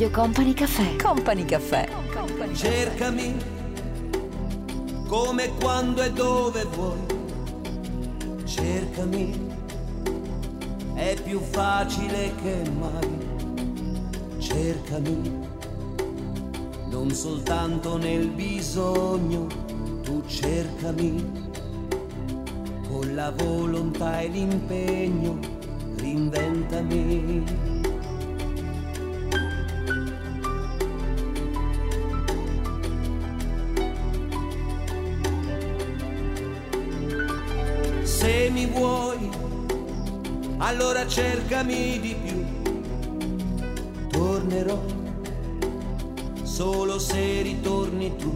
Radio Company Caffè. Company Caffè. Cercami come quando e dove vuoi. Cercami, è più facile che mai. Cercami, non soltanto nel bisogno, tu cercami con la volontà e l'impegno reinventami. Allora cercami di più. Tornerò solo se ritorni tu.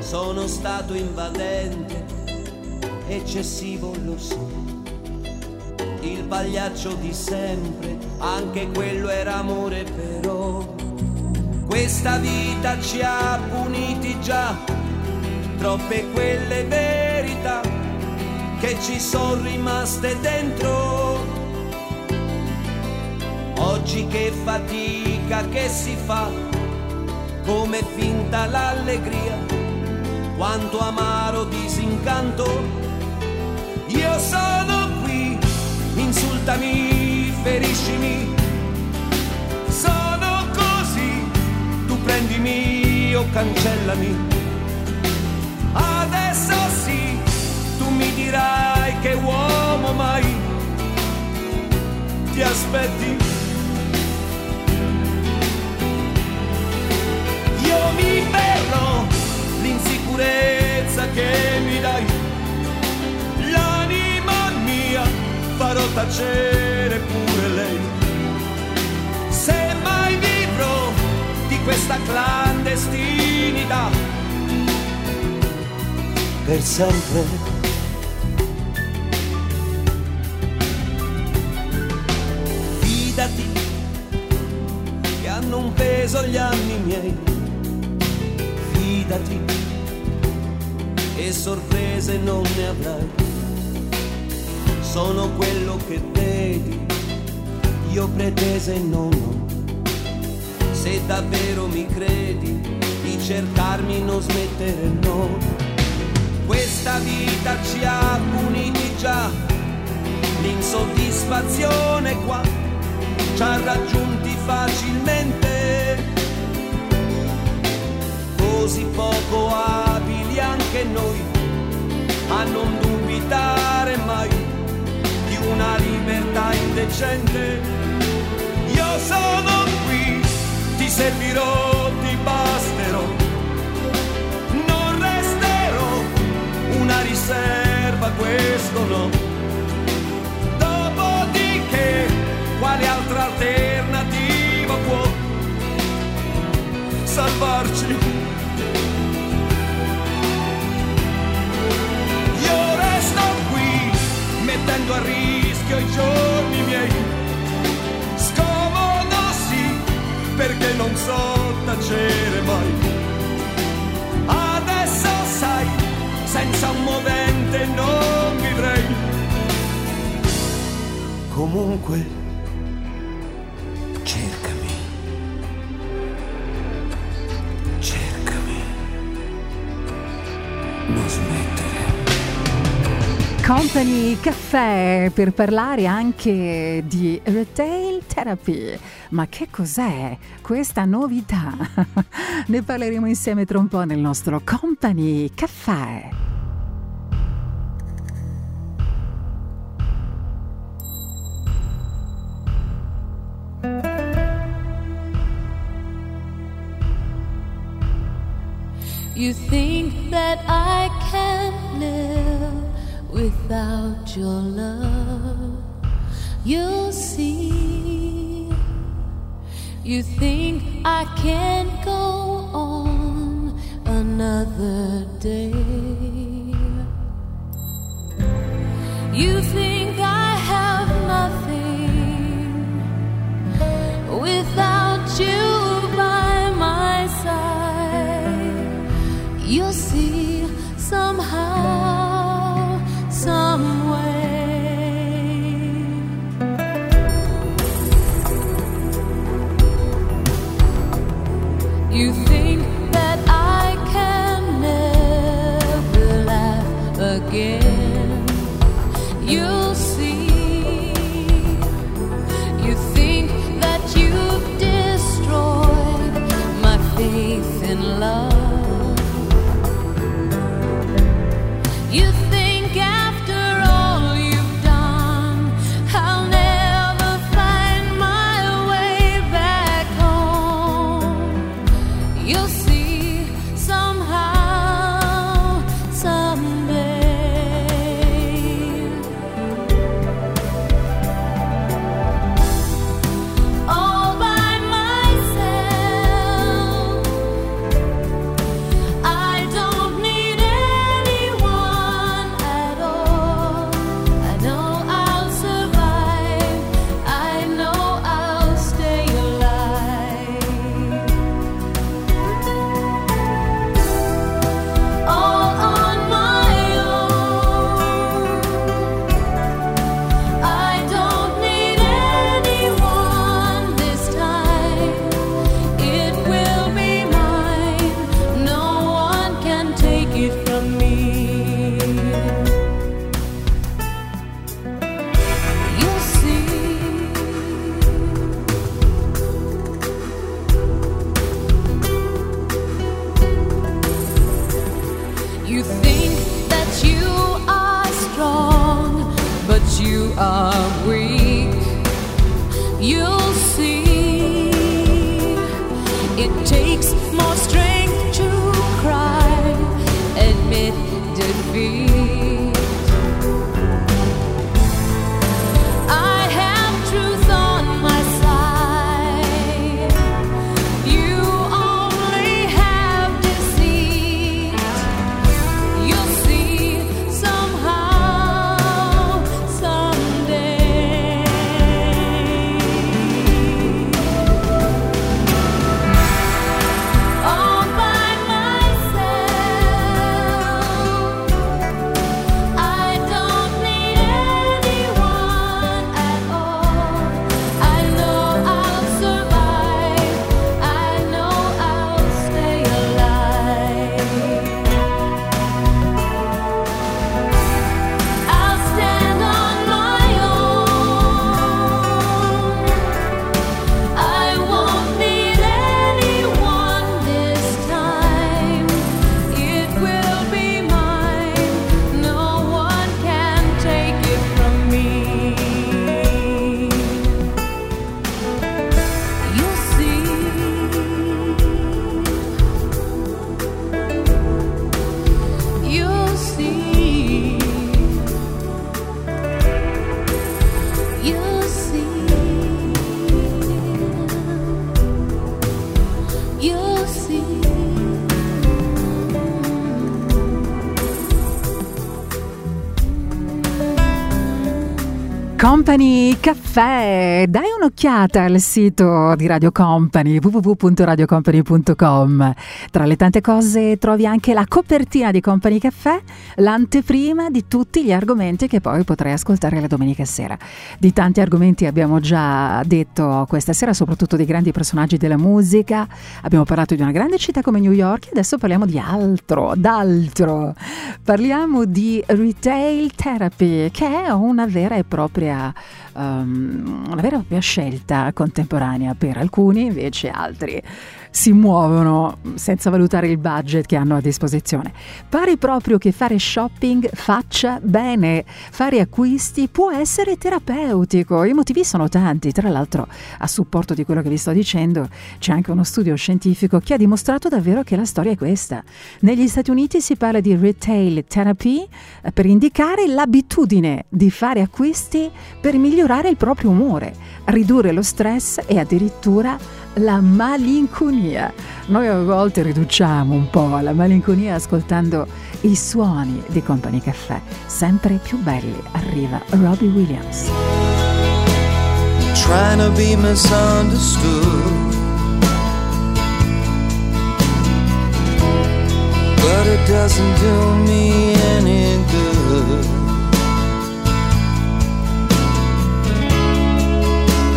Sono stato invadente, eccessivo lo so. Il pagliaccio di sempre, anche quello era amore però. Questa vita ci ha puniti già, troppe quelle verità che ci sono rimaste dentro. Oggi che fatica che si fa, come finta l'allegria, quanto amaro disincanto. Io sono qui, insultami, feriscimi. Sono così, tu prendimi o cancellami. Dirai che uomo mai ti aspetti. Io mi berrò l'insicurezza che mi dai, l'anima mia farò tacere pure lei. Se mai vivrò di questa clandestinità, per sempre. Sorprese non ne avrai. Sono quello che vedi, io pretese non ho. Se davvero mi credi, di cercarmi non smettere no. Questa vita ci ha puniti già, l'insoddisfazione qua ci ha raggiunti facilmente. Così poco abili anche noi a non dubitare mai di una libertà indecente. Io sono qui, ti servirò, ti basterò. Non resterò una riserva, questo no. Dopodiché, quale altra alternativa può salvarci? Mettendo a rischio i giorni miei. Scomodo sì, perché non so tacere mai. Adesso sai, senza un movente non vivrei. Comunque, Company Caffè per parlare anche di retail therapy. Ma che cos'è questa novità? ne parleremo insieme tra un po' nel nostro Company Caffè. You think that I can without your love? You'll see. You think I can't go on another day? You think I have nothing without you by my side? You'll 他に Caffè, dai un'occhiata al sito di Radio Company www.radiocompany.com. Tra le tante cose trovi anche la copertina di Company Caffè, l'anteprima di tutti gli argomenti che poi potrai ascoltare la domenica sera. Di tanti argomenti abbiamo già detto questa sera, soprattutto dei grandi personaggi della musica. Abbiamo parlato di una grande città come New York e adesso parliamo di altro, d'altro. Parliamo di retail therapy, che è una vera e propria um, una vera e propria scelta contemporanea per alcuni, invece altri si muovono senza valutare il budget che hanno a disposizione. Pare proprio che fare shopping faccia bene, fare acquisti può essere terapeutico, i motivi sono tanti, tra l'altro a supporto di quello che vi sto dicendo c'è anche uno studio scientifico che ha dimostrato davvero che la storia è questa. Negli Stati Uniti si parla di retail therapy eh, per indicare l'abitudine di fare acquisti per migliorare il proprio umore, ridurre lo stress e addirittura la malinconia. Noi a volte riduciamo un po' la malinconia ascoltando i suoni di Company Caffè, sempre più belli. Arriva Robbie Williams. trying to be misunderstood. But it doesn't do me any good.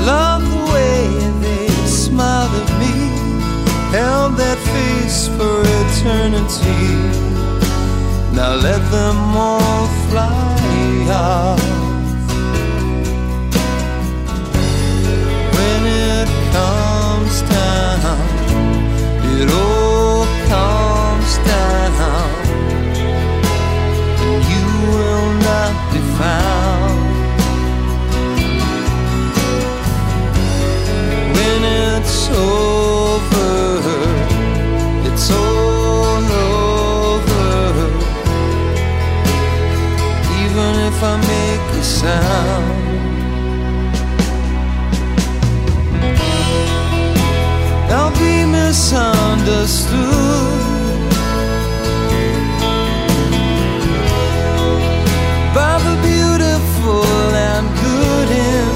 Love the way they smiled at me, held that face for eternity. Now let them all fly off. when it comes sound. I'll be misunderstood. By the beautiful and good in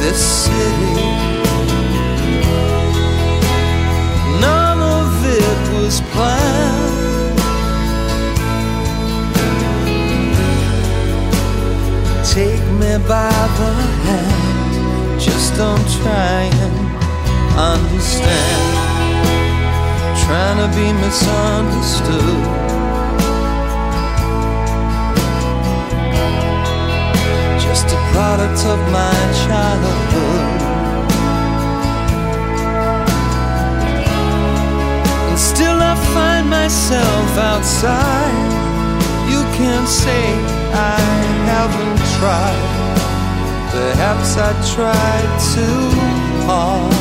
this city. me by the hand. Just don't try and understand. Trying to be misunderstood. Just a product of my childhood. And still I find myself outside. You can't say I haven't tried. Perhaps I tried too hard.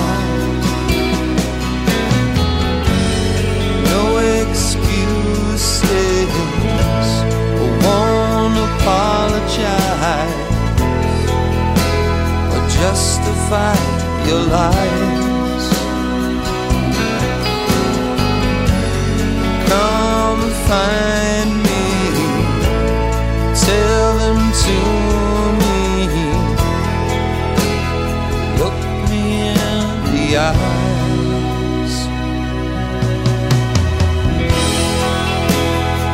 No excuses. I won't apologize or justify your lies. Come find me. Tell them to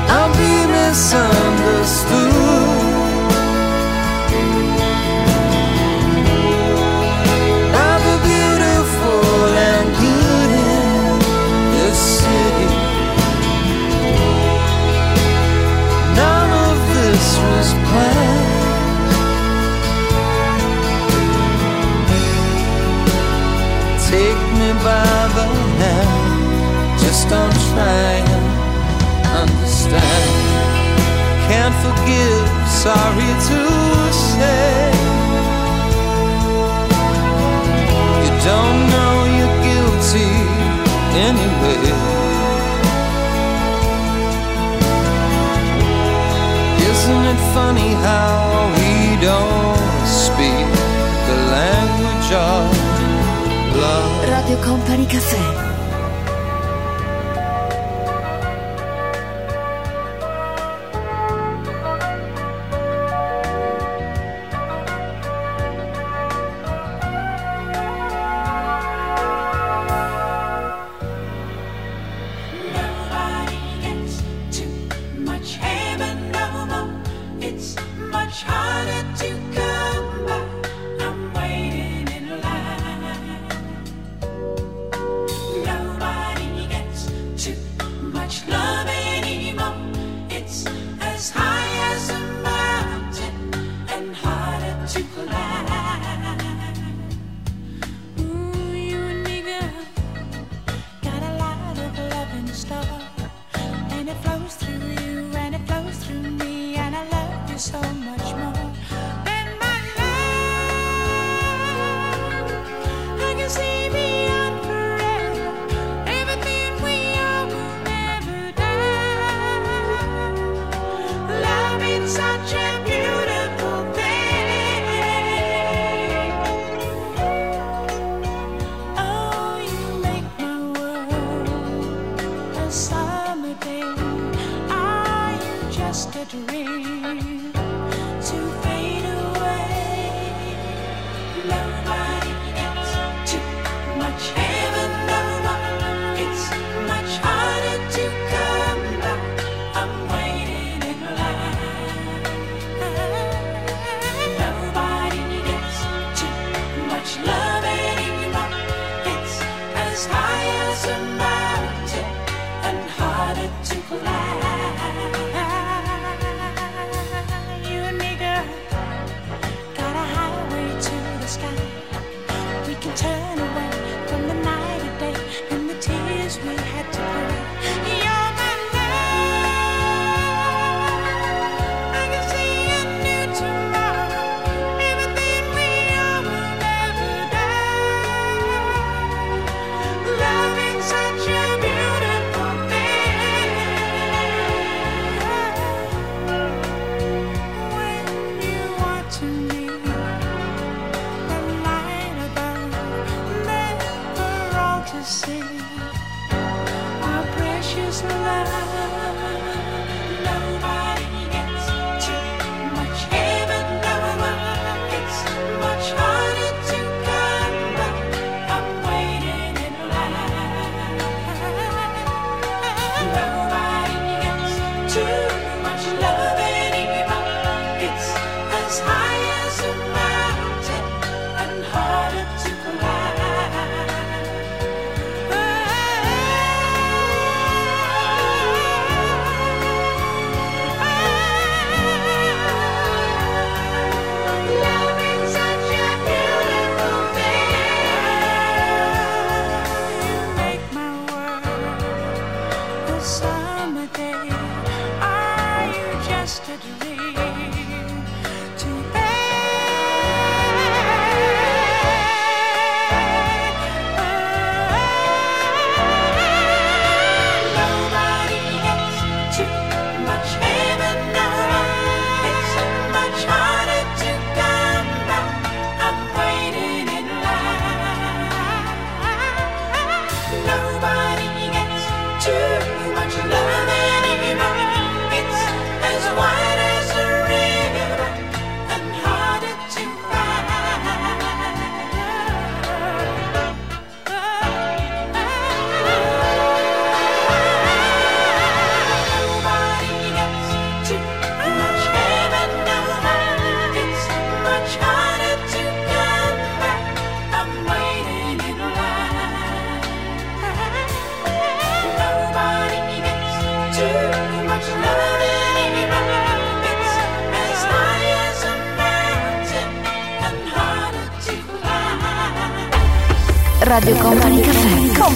I'll be missing. forgive, sorry to say. You don't know you're guilty anyway. Isn't it funny how we don't speak the language of love? Radio Company Cafe.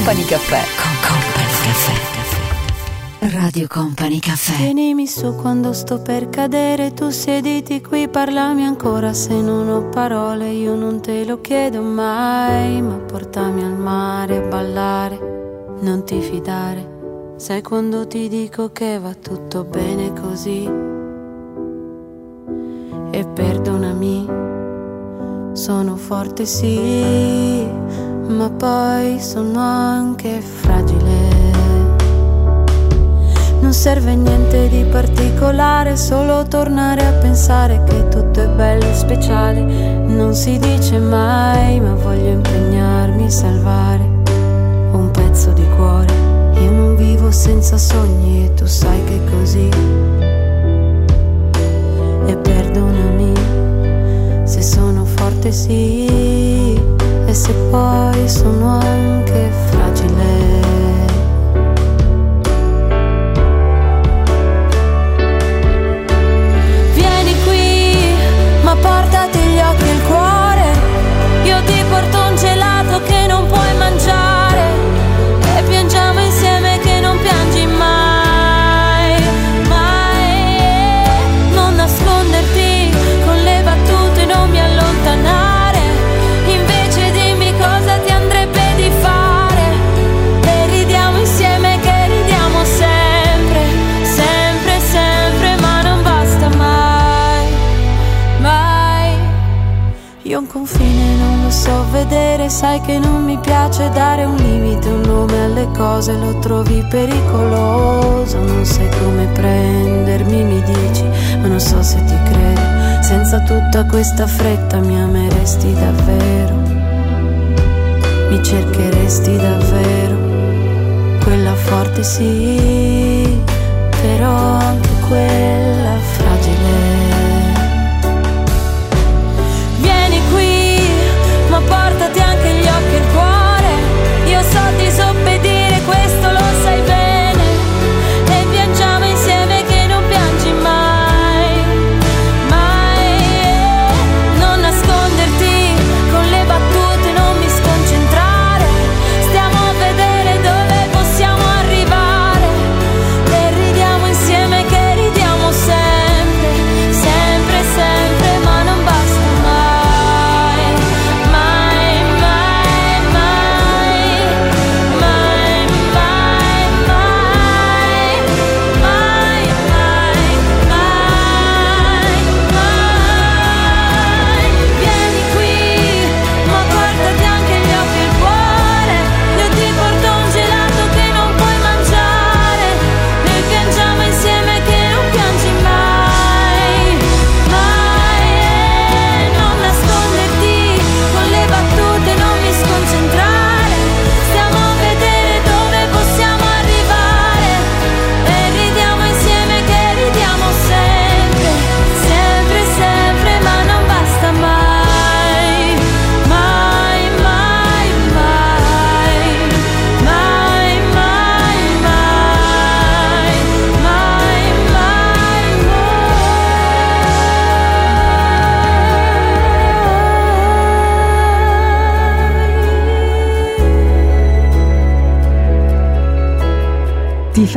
Company Caffè. Con Company Caffè. Radio Company Caffè. Tienimi su quando sto per cadere, tu siediti qui, parlami ancora se non ho parole, io non te lo chiedo mai, ma portami al mare a ballare, non ti fidare, sai quando ti dico che va tutto bene così. E perdonami, sono forte sì, ma poi sono anche fragile. Non serve niente di particolare, solo tornare a pensare che tutto è bello e speciale. Non si dice mai, ma voglio impegnarmi a salvare un pezzo di cuore. Io non vivo senza sogni e tu sai che è così. E perdonami se sono forte sì, e se poi sono anche fragile. Vieni qui, ma portati gli occhi e il cuore. Io ti porto confine non lo so vedere, sai che non mi piace dare un limite, un nome alle cose, lo trovi pericoloso, non sai come prendermi, mi dici, ma non so se ti credo, senza tutta questa fretta mi ameresti davvero, mi cercheresti davvero, quella forte sì,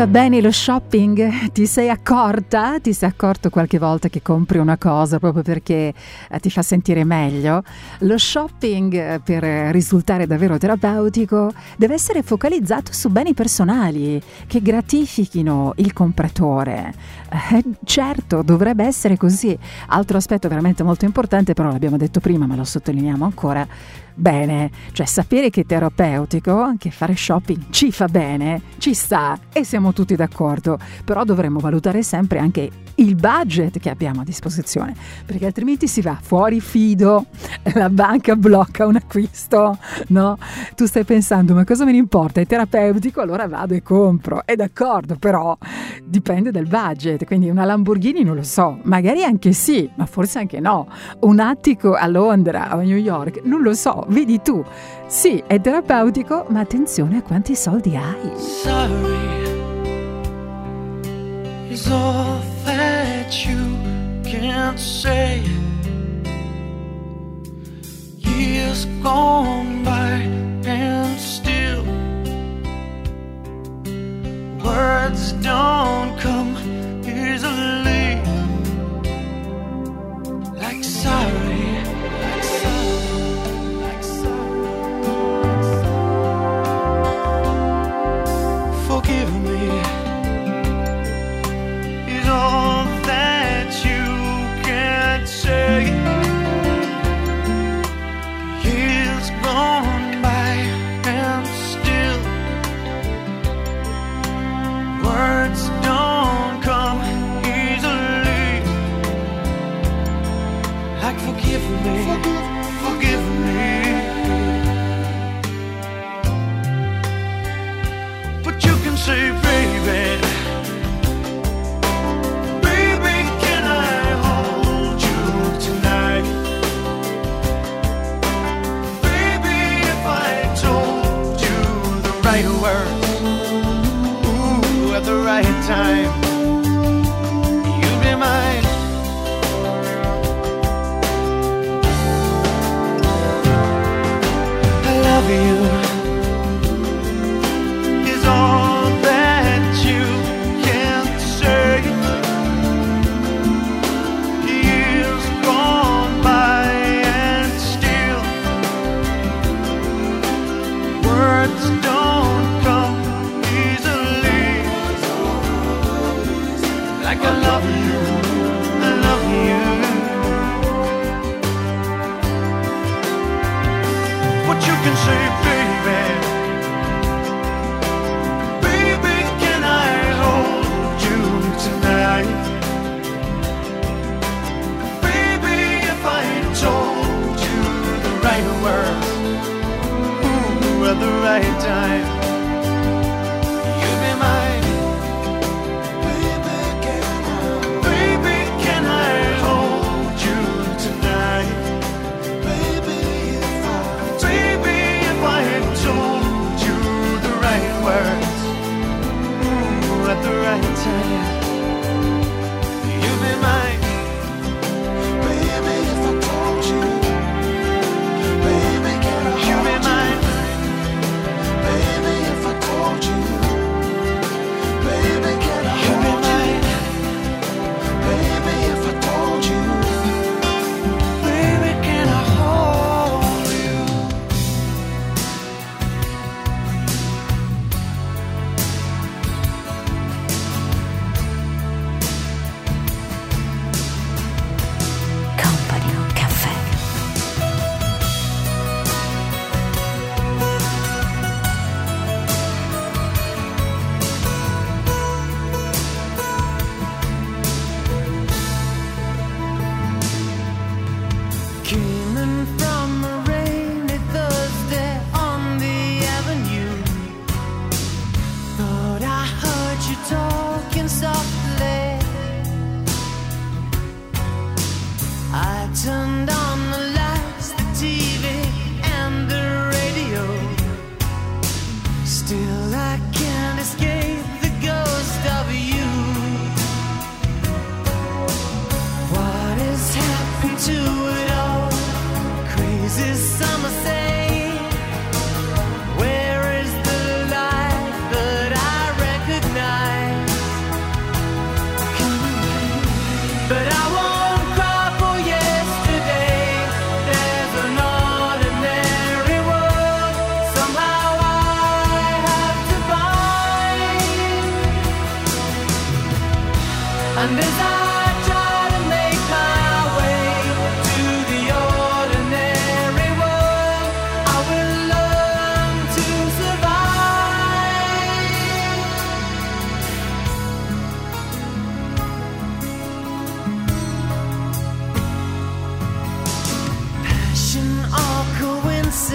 fa bene lo shopping? Ti sei accorta? Ti sei accorto qualche volta che compri una cosa proprio perché eh, ti fa sentire meglio? Lo shopping, eh, per risultare davvero terapeutico, deve essere focalizzato su beni personali che gratifichino il compratore. Eh, certo, dovrebbe essere così. Altro aspetto veramente molto importante, però l'abbiamo detto prima, ma lo sottolineiamo ancora bene, cioè sapere che è terapeutico, che fare shopping ci fa bene, ci sta e siamo tutti d'accordo, però dovremmo valutare sempre anche il budget che abbiamo a disposizione, perché altrimenti si va fuori fido, la banca blocca un acquisto, no? Tu stai pensando, ma cosa me ne importa? È terapeutico, allora vado e compro. È d'accordo, però dipende dal budget, quindi una Lamborghini non lo so, magari anche sì, ma forse anche no. Un attico a Londra o a New York, non lo so, vedi tu. Sì, è terapeutico, ma attenzione a quanti soldi hai. Sorry is all that you can say. Years gone by and still words don't come easily. Like sorry,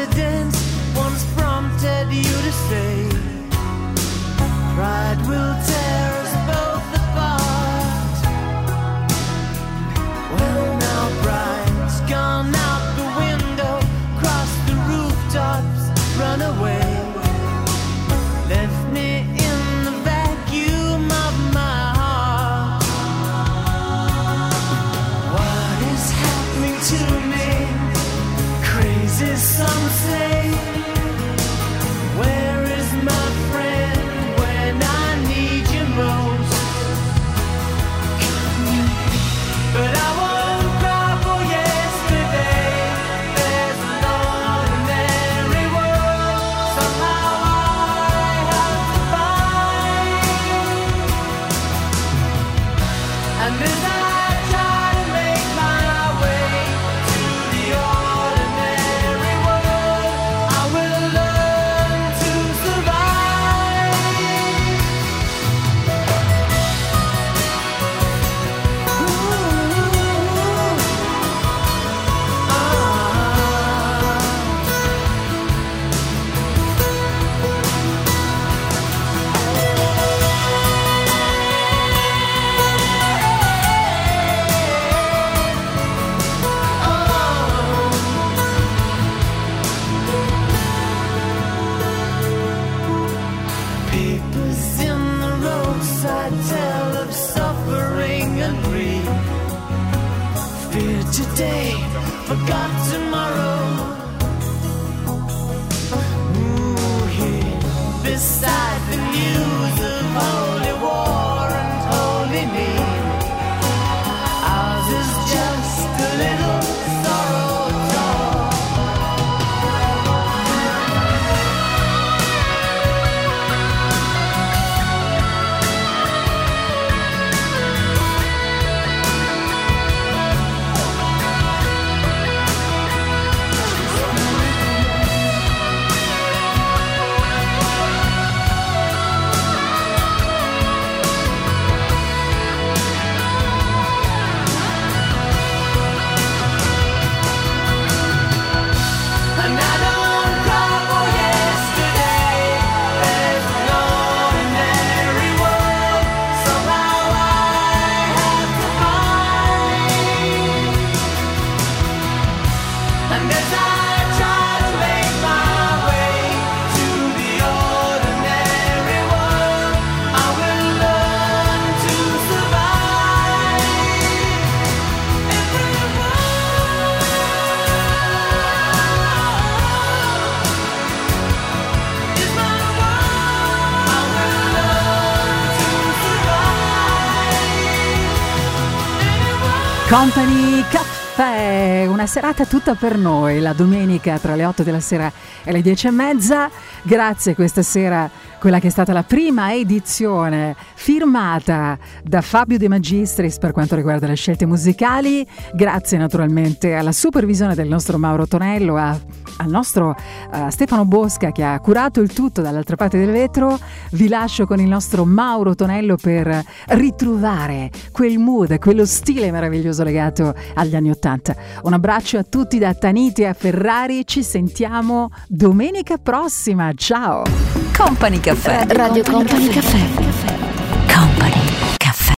coincidence once prompted you to say, Pride will tear Company Caffè, una serata tutta per noi, la domenica tra le 8 della sera e le 10 e mezza. Grazie questa sera, quella che è stata la prima edizione firmata da Fabio De Magistris per quanto riguarda le scelte musicali. Grazie naturalmente alla supervisione del nostro Mauro Tonello, a- al nostro eh, Stefano Bosca che ha curato il tutto dall'altra parte del vetro. Vi lascio con il nostro Mauro Tonello per ritrovare quel mood, quello stile meraviglioso legato agli anni Ottanta. Un abbraccio a tutti da Taniti a Ferrari, ci sentiamo domenica prossima, ciao! Company Caffè. Radio Company Caffè. Company.